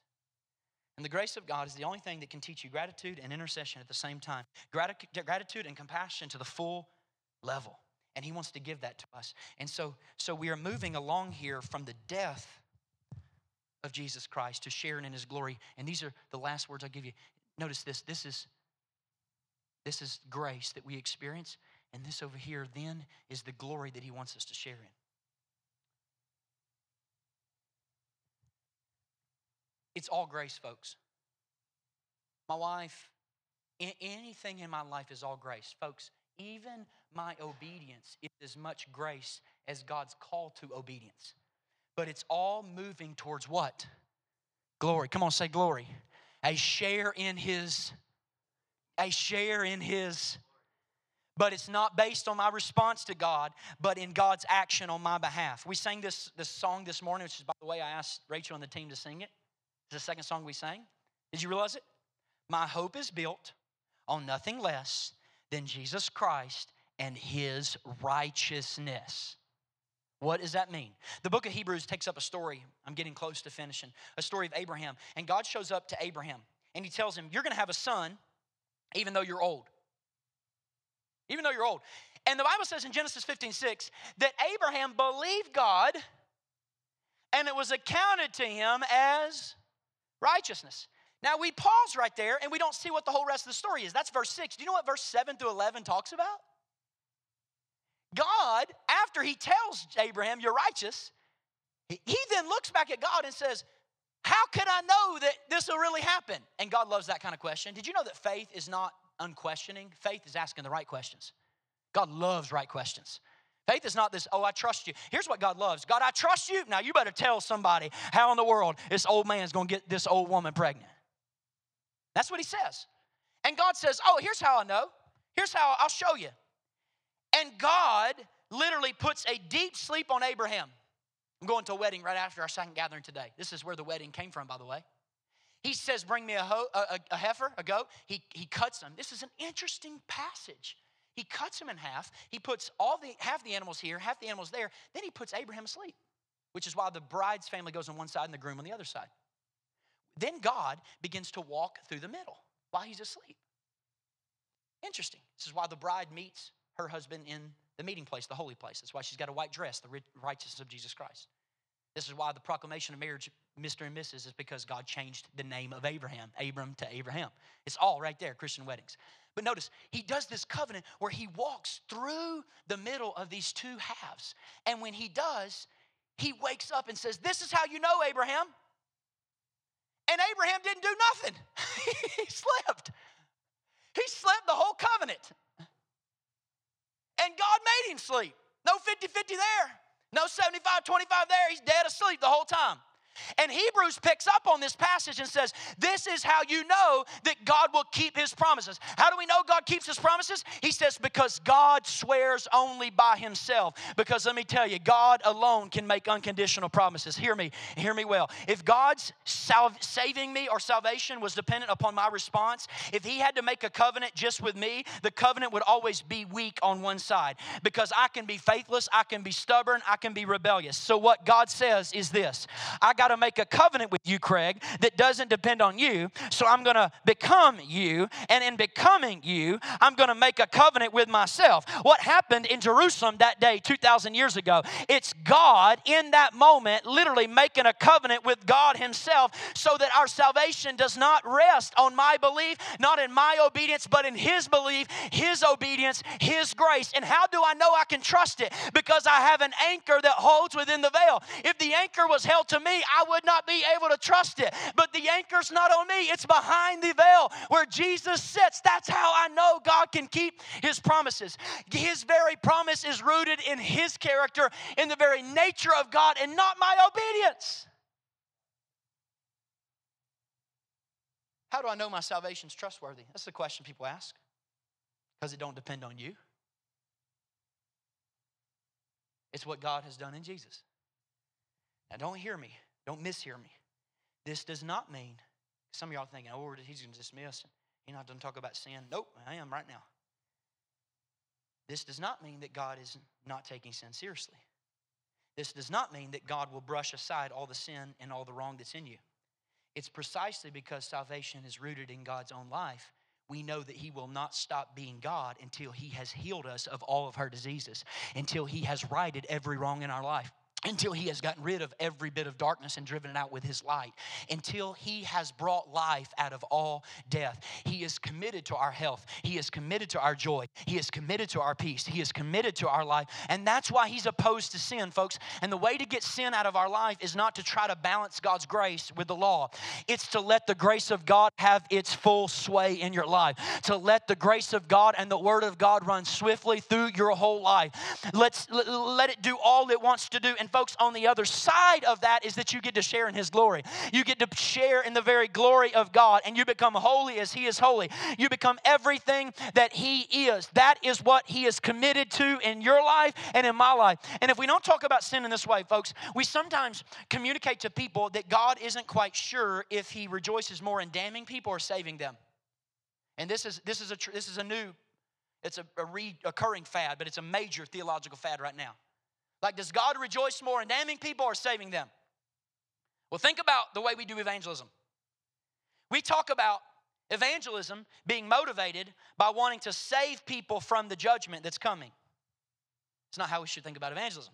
Speaker 1: And the grace of God is the only thing that can teach you gratitude and intercession at the same time. Gratitude and compassion to the full level. And He wants to give that to us. And so, so we are moving along here from the death of Jesus Christ, to sharing in his glory. And these are the last words I give you. Notice this. This is this is grace that we experience, and this over here then is the glory that he wants us to share in. It's all grace, folks. My wife, anything in my life is all grace. Folks, even my obedience is as much grace as God's call to obedience but it's all moving towards what? Glory. Come on, say glory. A share in His, a share in His. But it's not based on my response to God, but in God's action on my behalf. We sang this, this song this morning, which is, by the way, I asked Rachel and the team to sing it. It's the second song we sang. Did you realize it? My hope is built on nothing less than Jesus Christ and His righteousness. What does that mean? The book of Hebrews takes up a story. I'm getting close to finishing. A story of Abraham. And God shows up to Abraham and he tells him, You're going to have a son even though you're old. Even though you're old. And the Bible says in Genesis 15 6 that Abraham believed God and it was accounted to him as righteousness. Now we pause right there and we don't see what the whole rest of the story is. That's verse 6. Do you know what verse 7 through 11 talks about? God, after he tells Abraham, You're righteous, he then looks back at God and says, How could I know that this will really happen? And God loves that kind of question. Did you know that faith is not unquestioning? Faith is asking the right questions. God loves right questions. Faith is not this, oh, I trust you. Here's what God loves God, I trust you. Now you better tell somebody how in the world this old man's gonna get this old woman pregnant. That's what he says. And God says, oh, here's how I know. Here's how I'll show you. And God literally puts a deep sleep on Abraham. I'm going to a wedding right after our second gathering today. This is where the wedding came from, by the way. He says, Bring me a, ho- a, a heifer, a goat. He, he cuts them. This is an interesting passage. He cuts them in half. He puts all the half the animals here, half the animals there. Then he puts Abraham asleep, which is why the bride's family goes on one side and the groom on the other side. Then God begins to walk through the middle while he's asleep. Interesting. This is why the bride meets her husband in the meeting place, the holy place. That's why she's got a white dress, the righteousness of Jesus Christ. This is why the proclamation of marriage, Mr. and Mrs., is because God changed the name of Abraham, Abram to Abraham. It's all right there, Christian weddings. But notice, he does this covenant where he walks through the middle of these two halves. And when he does, he wakes up and says, This is how you know Abraham. And Abraham didn't do nothing, he slept. He slept the whole covenant. And God made him sleep. No 50 50 there. No 75 25 there. He's dead asleep the whole time. And Hebrews picks up on this passage and says, This is how you know that God will keep his promises. How do we know God keeps his promises? He says, Because God swears only by himself. Because let me tell you, God alone can make unconditional promises. Hear me, hear me well. If God's sal- saving me or salvation was dependent upon my response, if he had to make a covenant just with me, the covenant would always be weak on one side. Because I can be faithless, I can be stubborn, I can be rebellious. So what God says is this I got to make a covenant with you, Craig, that doesn't depend on you. So I'm going to become you. And in becoming you, I'm going to make a covenant with myself. What happened in Jerusalem that day, 2,000 years ago? It's God in that moment literally making a covenant with God Himself so that our salvation does not rest on my belief, not in my obedience, but in His belief, His obedience, His grace. And how do I know I can trust it? Because I have an anchor that holds within the veil. If the anchor was held to me, I would not be able to trust it. But the anchor's not on me, it's behind the veil where Jesus sits. That's how I know God can keep his promises. His very promise is rooted in his character, in the very nature of God, and not my obedience. How do I know my salvation's trustworthy? That's the question people ask. Because it don't depend on you. It's what God has done in Jesus. Now, don't hear me. Don't mishear me. This does not mean, some of y'all thinking, oh, he's going to dismiss. He's not to talk about sin. Nope, I am right now. This does not mean that God is not taking sin seriously. This does not mean that God will brush aside all the sin and all the wrong that's in you. It's precisely because salvation is rooted in God's own life we know that He will not stop being God until He has healed us of all of our diseases, until He has righted every wrong in our life until he has gotten rid of every bit of darkness and driven it out with his light, until he has brought life out of all death. He is committed to our health, he is committed to our joy, he is committed to our peace, he is committed to our life. And that's why he's opposed to sin, folks. And the way to get sin out of our life is not to try to balance God's grace with the law, it's to let the grace of God have its full sway in your life, to let the grace of God and the word of God run swiftly through your whole life. Let's let it do all it wants to do. And folks, on the other side of that is that you get to share in His glory. You get to share in the very glory of God, and you become holy as He is holy. You become everything that He is. That is what He is committed to in your life and in my life. And if we don't talk about sin in this way, folks, we sometimes communicate to people that God isn't quite sure if He rejoices more in damning people or saving them. And this is this is a this is a new, it's a, a fad, but it's a major theological fad right now. Like, does God rejoice more in damning people or saving them? Well, think about the way we do evangelism. We talk about evangelism being motivated by wanting to save people from the judgment that's coming. It's not how we should think about evangelism.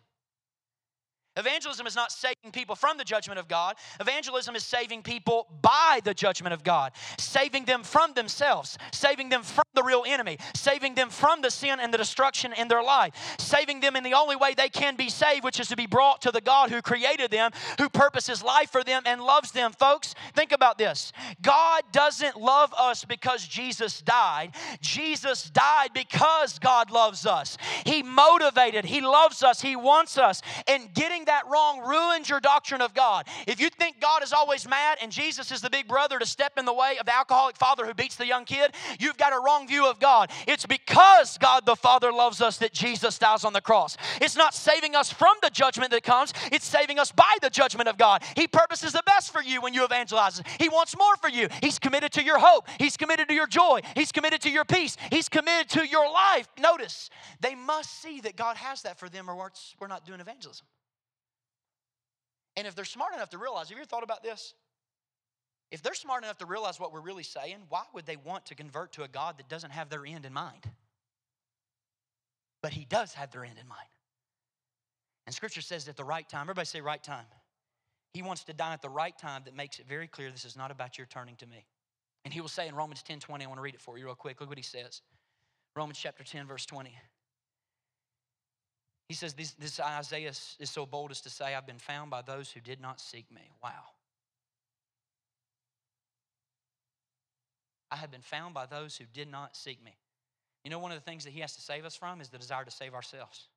Speaker 1: Evangelism is not saving people from the judgment of God. Evangelism is saving people by the judgment of God, saving them from themselves, saving them from the real enemy, saving them from the sin and the destruction in their life, saving them in the only way they can be saved, which is to be brought to the God who created them, who purposes life for them and loves them. Folks, think about this God doesn't love us because Jesus died, Jesus died because God loves us. He motivated, He loves us, He wants us, and getting that wrong ruins your doctrine of God. If you think God is always mad and Jesus is the big brother to step in the way of the alcoholic father who beats the young kid, you've got a wrong view of God. It's because God the Father loves us that Jesus dies on the cross. It's not saving us from the judgment that comes, it's saving us by the judgment of God. He purposes the best for you when you evangelize. He wants more for you. He's committed to your hope, He's committed to your joy, He's committed to your peace, He's committed to your life. Notice, they must see that God has that for them, or we're not doing evangelism. And if they're smart enough to realize, have you ever thought about this? If they're smart enough to realize what we're really saying, why would they want to convert to a God that doesn't have their end in mind? But He does have their end in mind. And Scripture says at the right time, everybody say right time. He wants to die at the right time that makes it very clear this is not about your turning to me. And He will say in Romans 10 20, I want to read it for you real quick. Look what He says. Romans chapter 10, verse 20. He says, This, this Isaiah is so bold as to say, I've been found by those who did not seek me. Wow. I have been found by those who did not seek me. You know, one of the things that he has to save us from is the desire to save ourselves.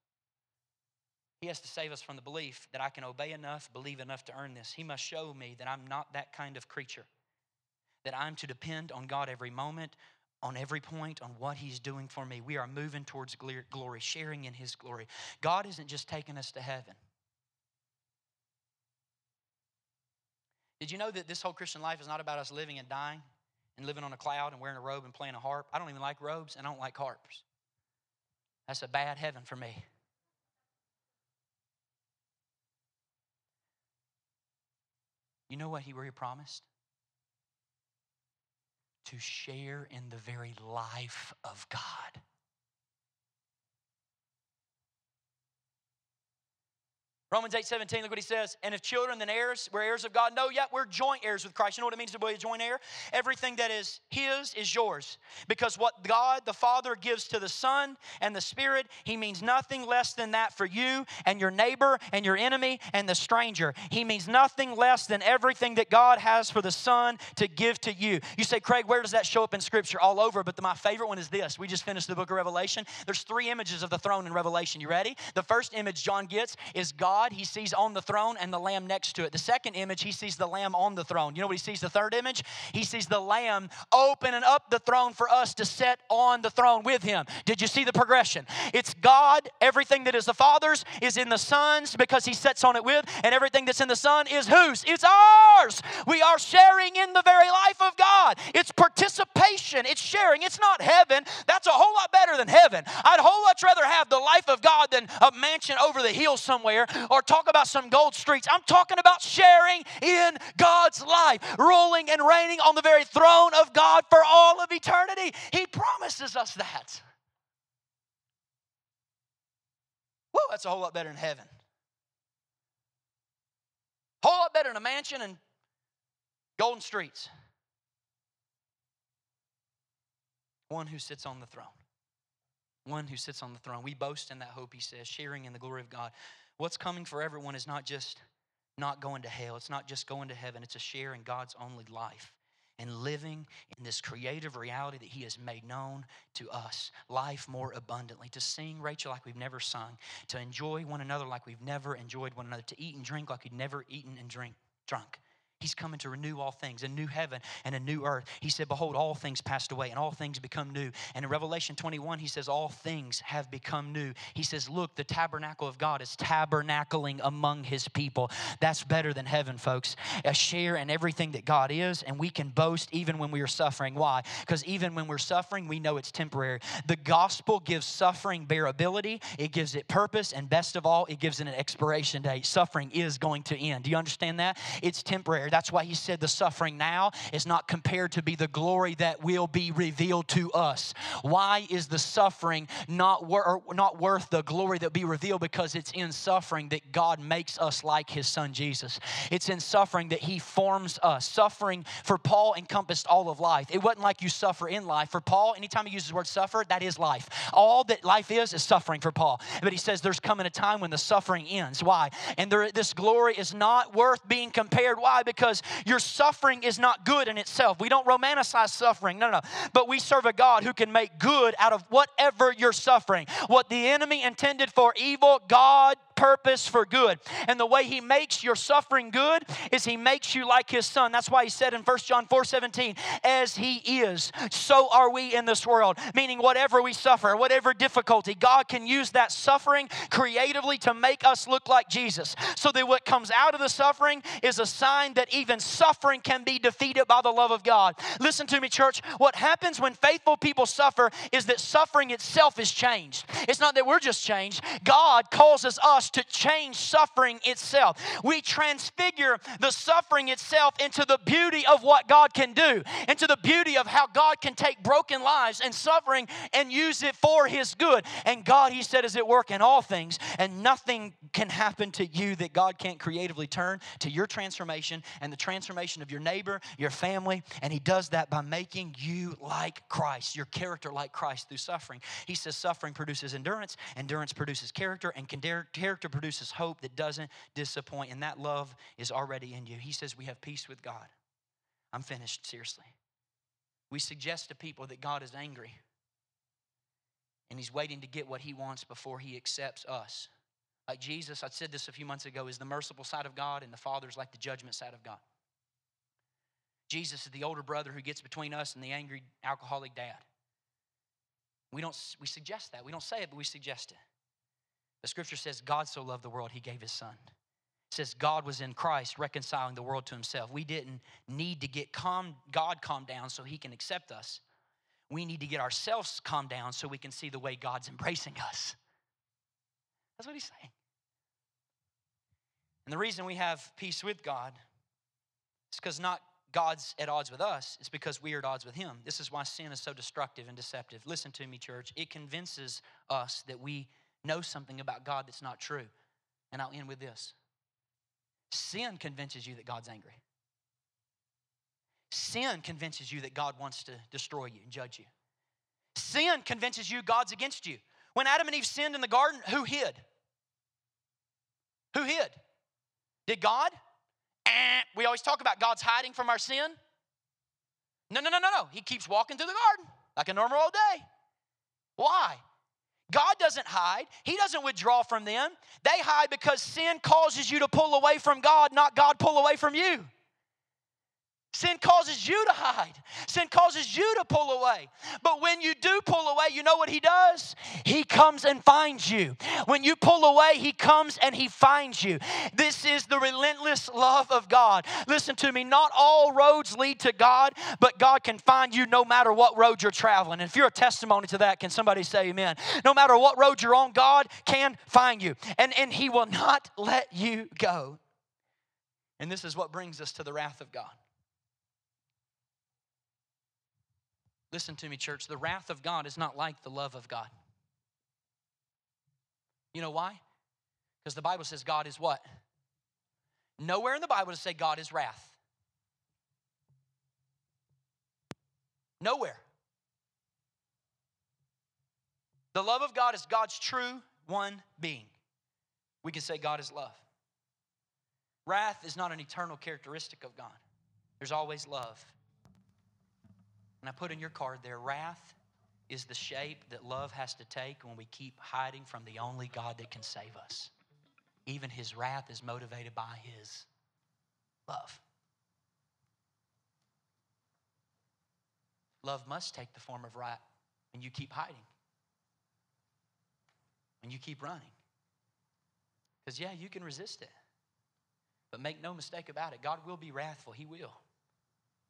Speaker 1: He has to save us from the belief that I can obey enough, believe enough to earn this. He must show me that I'm not that kind of creature, that I'm to depend on God every moment, on every point on what He's doing for me. We are moving towards glory, sharing in His glory. God isn't just taking us to heaven. Did you know that this whole Christian life is not about us living and dying and living on a cloud and wearing a robe and playing a harp? I don't even like robes and I don't like harps. That's a bad heaven for me. You know what he really promised? To share in the very life of God. Romans 8 17, look what he says. And if children, then heirs, we're heirs of God. No, yet we're joint heirs with Christ. You know what it means to be a joint heir? Everything that is his is yours. Because what God the Father gives to the Son and the Spirit, he means nothing less than that for you and your neighbor and your enemy and the stranger. He means nothing less than everything that God has for the Son to give to you. You say, Craig, where does that show up in Scripture? All over. But the, my favorite one is this. We just finished the book of Revelation. There's three images of the throne in Revelation. You ready? The first image John gets is God God, he sees on the throne and the lamb next to it. The second image, he sees the lamb on the throne. You know what he sees the third image? He sees the lamb opening up the throne for us to sit on the throne with him. Did you see the progression? It's God, everything that is the Father's is in the Son's because he sits on it with, and everything that's in the Son is whose? It's ours. We are sharing in the very life of God. It's participation, it's sharing. It's not heaven. That's a whole lot better than heaven. I'd whole much rather have the life of God than a mansion over the hill somewhere or talk about some gold streets. I'm talking about sharing in God's life, ruling and reigning on the very throne of God for all of eternity. He promises us that. Whoa, that's a whole lot better than heaven. Whole lot better than a mansion and golden streets. One who sits on the throne. One who sits on the throne. We boast in that hope, he says, sharing in the glory of God. What's coming for everyone is not just not going to hell, it's not just going to heaven, it's a share in God's only life and living in this creative reality that He has made known to us. Life more abundantly. To sing, Rachel, like we've never sung. To enjoy one another like we've never enjoyed one another. To eat and drink like we've never eaten and drink, drunk. He's coming to renew all things, a new heaven and a new earth. He said, Behold, all things passed away and all things become new. And in Revelation 21, he says, All things have become new. He says, Look, the tabernacle of God is tabernacling among his people. That's better than heaven, folks. A share in everything that God is, and we can boast even when we are suffering. Why? Because even when we're suffering, we know it's temporary. The gospel gives suffering bearability, it gives it purpose, and best of all, it gives it an expiration date. Suffering is going to end. Do you understand that? It's temporary. That's why he said the suffering now is not compared to be the glory that will be revealed to us. Why is the suffering not, wor- not worth the glory that be revealed? Because it's in suffering that God makes us like his son Jesus. It's in suffering that he forms us. Suffering for Paul encompassed all of life. It wasn't like you suffer in life. For Paul, anytime he uses the word suffer, that is life. All that life is is suffering for Paul. But he says there's coming a time when the suffering ends. Why? And there, this glory is not worth being compared. Why? Because because your suffering is not good in itself. We don't romanticize suffering. No, no. no. But we serve a God who can make good out of whatever you're suffering. What the enemy intended for evil, God purpose for good. And the way he makes your suffering good is he makes you like his son. That's why he said in 1 John 4 17, as he is, so are we in this world. Meaning, whatever we suffer, whatever difficulty, God can use that suffering creatively to make us look like Jesus. So that what comes out of the suffering is a sign that even suffering can be defeated by the love of God. Listen to me, church. What happens when faithful people suffer is that suffering itself is changed. It's not that we're just changed, God causes us to change suffering itself. We transfigure the suffering itself into the beauty of what God can do, into the beauty of how God can take broken lives and suffering and use it for His good. And God, He said, is at work in all things, and nothing can happen to you that God can't creatively turn to your transformation and the transformation of your neighbor, your family. And He does that by making you like Christ, your character like Christ through suffering. He says suffering produces endurance, endurance produces character, and character character produces hope that doesn't disappoint, and that love is already in you. He says, We have peace with God. I'm finished, seriously. We suggest to people that God is angry and He's waiting to get what He wants before He accepts us. Like Jesus, I said this a few months ago, is the merciful side of God, and the Father's like the judgment side of God. Jesus is the older brother who gets between us and the angry alcoholic dad. We don't we suggest that. We don't say it, but we suggest it. The scripture says, God so loved the world, he gave his son. It says God was in Christ reconciling the world to himself. We didn't need to get calm, God calmed down so he can accept us. We need to get ourselves calmed down so we can see the way God's embracing us. That's what he's saying. And the reason we have peace with God is because not God's at odds with us, it's because we are at odds with Him. This is why sin is so destructive and deceptive. Listen to me, church. It convinces us that we know something about God that's not true. And I'll end with this sin convinces you that God's angry. Sin convinces you that God wants to destroy you and judge you. Sin convinces you God's against you. When Adam and Eve sinned in the garden, who hid? Who hid? Did God? Eh, we always talk about God's hiding from our sin. No, no, no, no, no. He keeps walking through the garden like a normal old day. Why? God doesn't hide. He doesn't withdraw from them. They hide because sin causes you to pull away from God, not God pull away from you. Sin causes you to hide. Sin causes you to pull away. But when you do pull away, you know what He does? He comes and finds you. When you pull away, He comes and He finds you. This is the relentless love of God. Listen to me, not all roads lead to God, but God can find you no matter what road you're traveling. And if you're a testimony to that, can somebody say amen? No matter what road you're on, God can find you. And, and He will not let you go. And this is what brings us to the wrath of God. Listen to me, church. The wrath of God is not like the love of God. You know why? Because the Bible says God is what? Nowhere in the Bible does say God is wrath. Nowhere. The love of God is God's true one being. We can say God is love. Wrath is not an eternal characteristic of God, there's always love. And I put in your card there wrath is the shape that love has to take when we keep hiding from the only God that can save us. Even his wrath is motivated by his love. Love must take the form of right when you keep hiding, when you keep running. Because, yeah, you can resist it. But make no mistake about it, God will be wrathful. He will.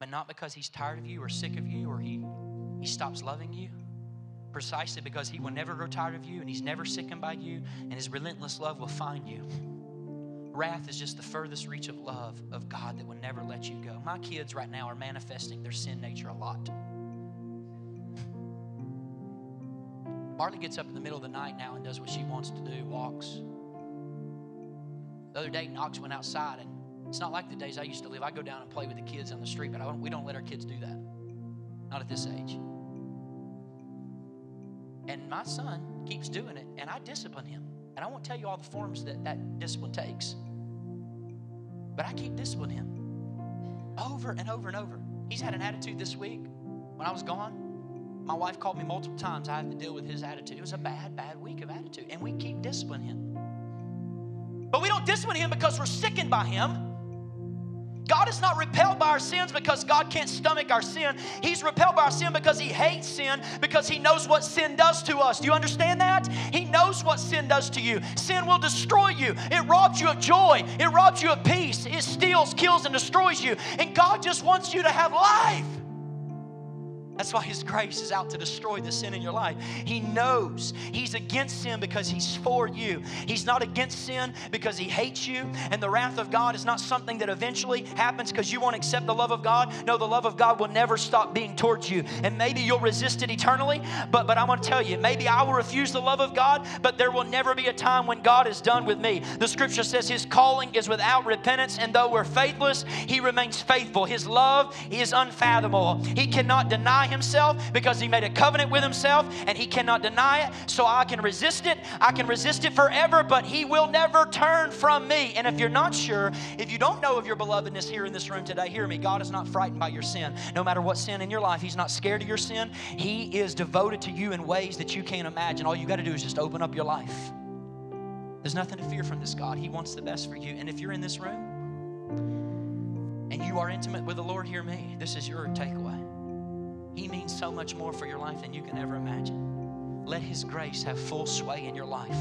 Speaker 1: But not because He's tired of you or sick of you or He, he stops loving you. Precisely because He will never grow tired of you and He's never sickened by you, and His relentless love will find you. Wrath is just the furthest reach of love of God that will never let you go. My kids right now are manifesting their sin nature a lot. Marley gets up in the middle of the night now and does what she wants to do, walks. The other day, Knox went outside, and it's not like the days I used to live. I go down and play with the kids on the street, but don't, we don't let our kids do that. Not at this age. And my son keeps doing it, and I discipline him. And I won't tell you all the forms that that discipline takes. But I keep disciplining him over and over and over. He's had an attitude this week when I was gone. My wife called me multiple times. I had to deal with his attitude. It was a bad, bad week of attitude. And we keep disciplining him. But we don't discipline him because we're sickened by him. God is not repelled by our sins because God can't stomach our sin. He's repelled by our sin because He hates sin, because He knows what sin does to us. Do you understand that? He knows what sin does to you. Sin will destroy you, it robs you of joy, it robs you of peace, it steals, kills, and destroys you. And God just wants you to have life. That's why His grace is out to destroy the sin in your life. He knows He's against sin because He's for you. He's not against sin because He hates you. And the wrath of God is not something that eventually happens because you won't accept the love of God. No, the love of God will never stop being towards you. And maybe you'll resist it eternally, but, but I'm going to tell you, maybe I will refuse the love of God, but there will never be a time when God is done with me. The scripture says His calling is without repentance, and though we're faithless, He remains faithful. His love is unfathomable. He cannot deny himself because he made a covenant with himself and he cannot deny it. So I can resist it. I can resist it forever, but he will never turn from me. And if you're not sure, if you don't know of your belovedness here in this room today, hear me. God is not frightened by your sin. No matter what sin in your life, he's not scared of your sin. He is devoted to you in ways that you can't imagine. All you got to do is just open up your life. There's nothing to fear from this God. He wants the best for you. And if you're in this room, and you are intimate with the Lord, hear me. This is your takeaway. He means so much more for your life than you can ever imagine. Let His grace have full sway in your life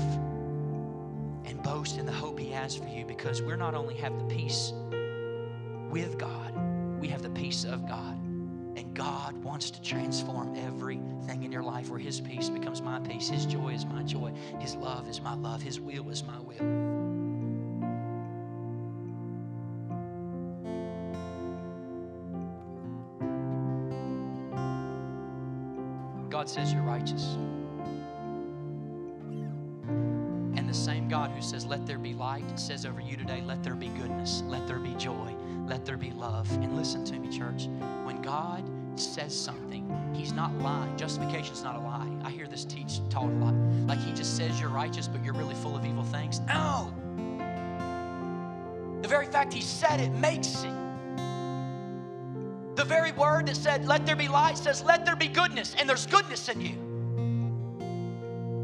Speaker 1: and boast in the hope He has for you because we're not only have the peace with God, we have the peace of God. And God wants to transform everything in your life where His peace becomes my peace, His joy is my joy, His love is my love, His will is my will. God says you're righteous. And the same God who says, Let there be light, says over you today, Let there be goodness, let there be joy, let there be love. And listen to me, church. When God says something, He's not lying. Justification is not a lie. I hear this teach taught a lot. Like He just says you're righteous, but you're really full of evil things. No! The very fact He said it makes it. The very word that said, Let there be light, says, Let there be goodness, and there's goodness in you.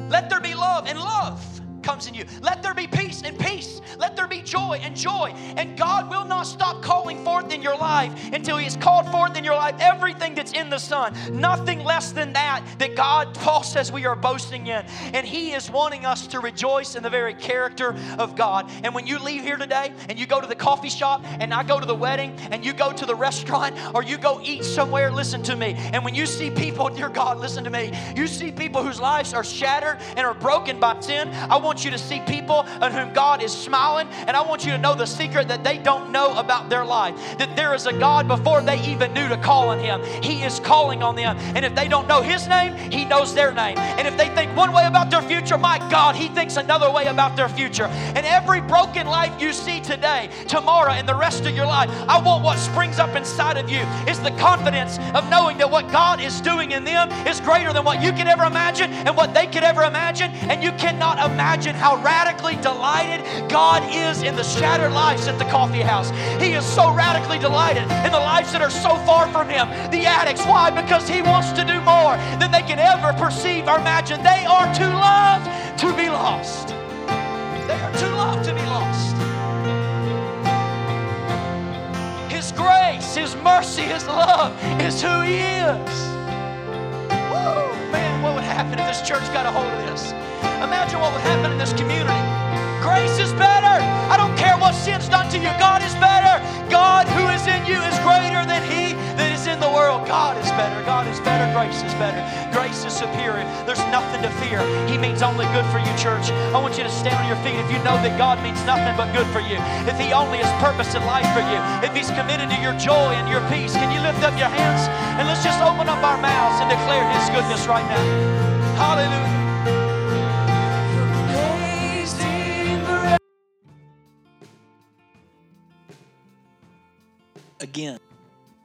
Speaker 1: Let there be love, and love comes in you. Let there be peace and peace. Let there be joy and joy. And God will not stop calling forth in your life until He has called forth in your life everything that's in the Son. Nothing less than that, that God, Paul says, we are boasting in. And He is wanting us to rejoice in the very character of God. And when you leave here today and you go to the coffee shop and I go to the wedding and you go to the restaurant or you go eat somewhere, listen to me. And when you see people, dear God, listen to me, you see people whose lives are shattered and are broken by sin, I want want you to see people on whom God is smiling, and I want you to know the secret that they don't know about their life. That there is a God before they even knew to call on Him. He is calling on them. And if they don't know His name, He knows their name. And if they think one way about their future, my God, He thinks another way about their future. And every broken life you see today, tomorrow, and the rest of your life, I want what springs up inside of you is the confidence of knowing that what God is doing in them is greater than what you can ever imagine and what they could ever imagine. And you cannot imagine imagine how radically delighted God is in the shattered lives at the coffee house. He is so radically delighted in the lives that are so far from Him. The addicts. Why? Because He wants to do more than they can ever perceive or imagine. They are too loved to be lost. They are too loved to be lost. His grace, His mercy, His love is who He is. Man, what would happen if this church got a hold of this? Imagine what would happen in this community. Grace is better. I don't care what sin's done to you. God is better. God who is in you is greater than he that in the world. God is better. God is better. Grace is better. Grace is superior. There's nothing to fear. He means only good for you, church. I want you to stand on your feet if you know that God means nothing but good for you. If He only has purpose in life for you. If He's committed to your joy and your peace. Can you lift up your hands and let's just open up our mouths and declare His goodness right now? Hallelujah. Again,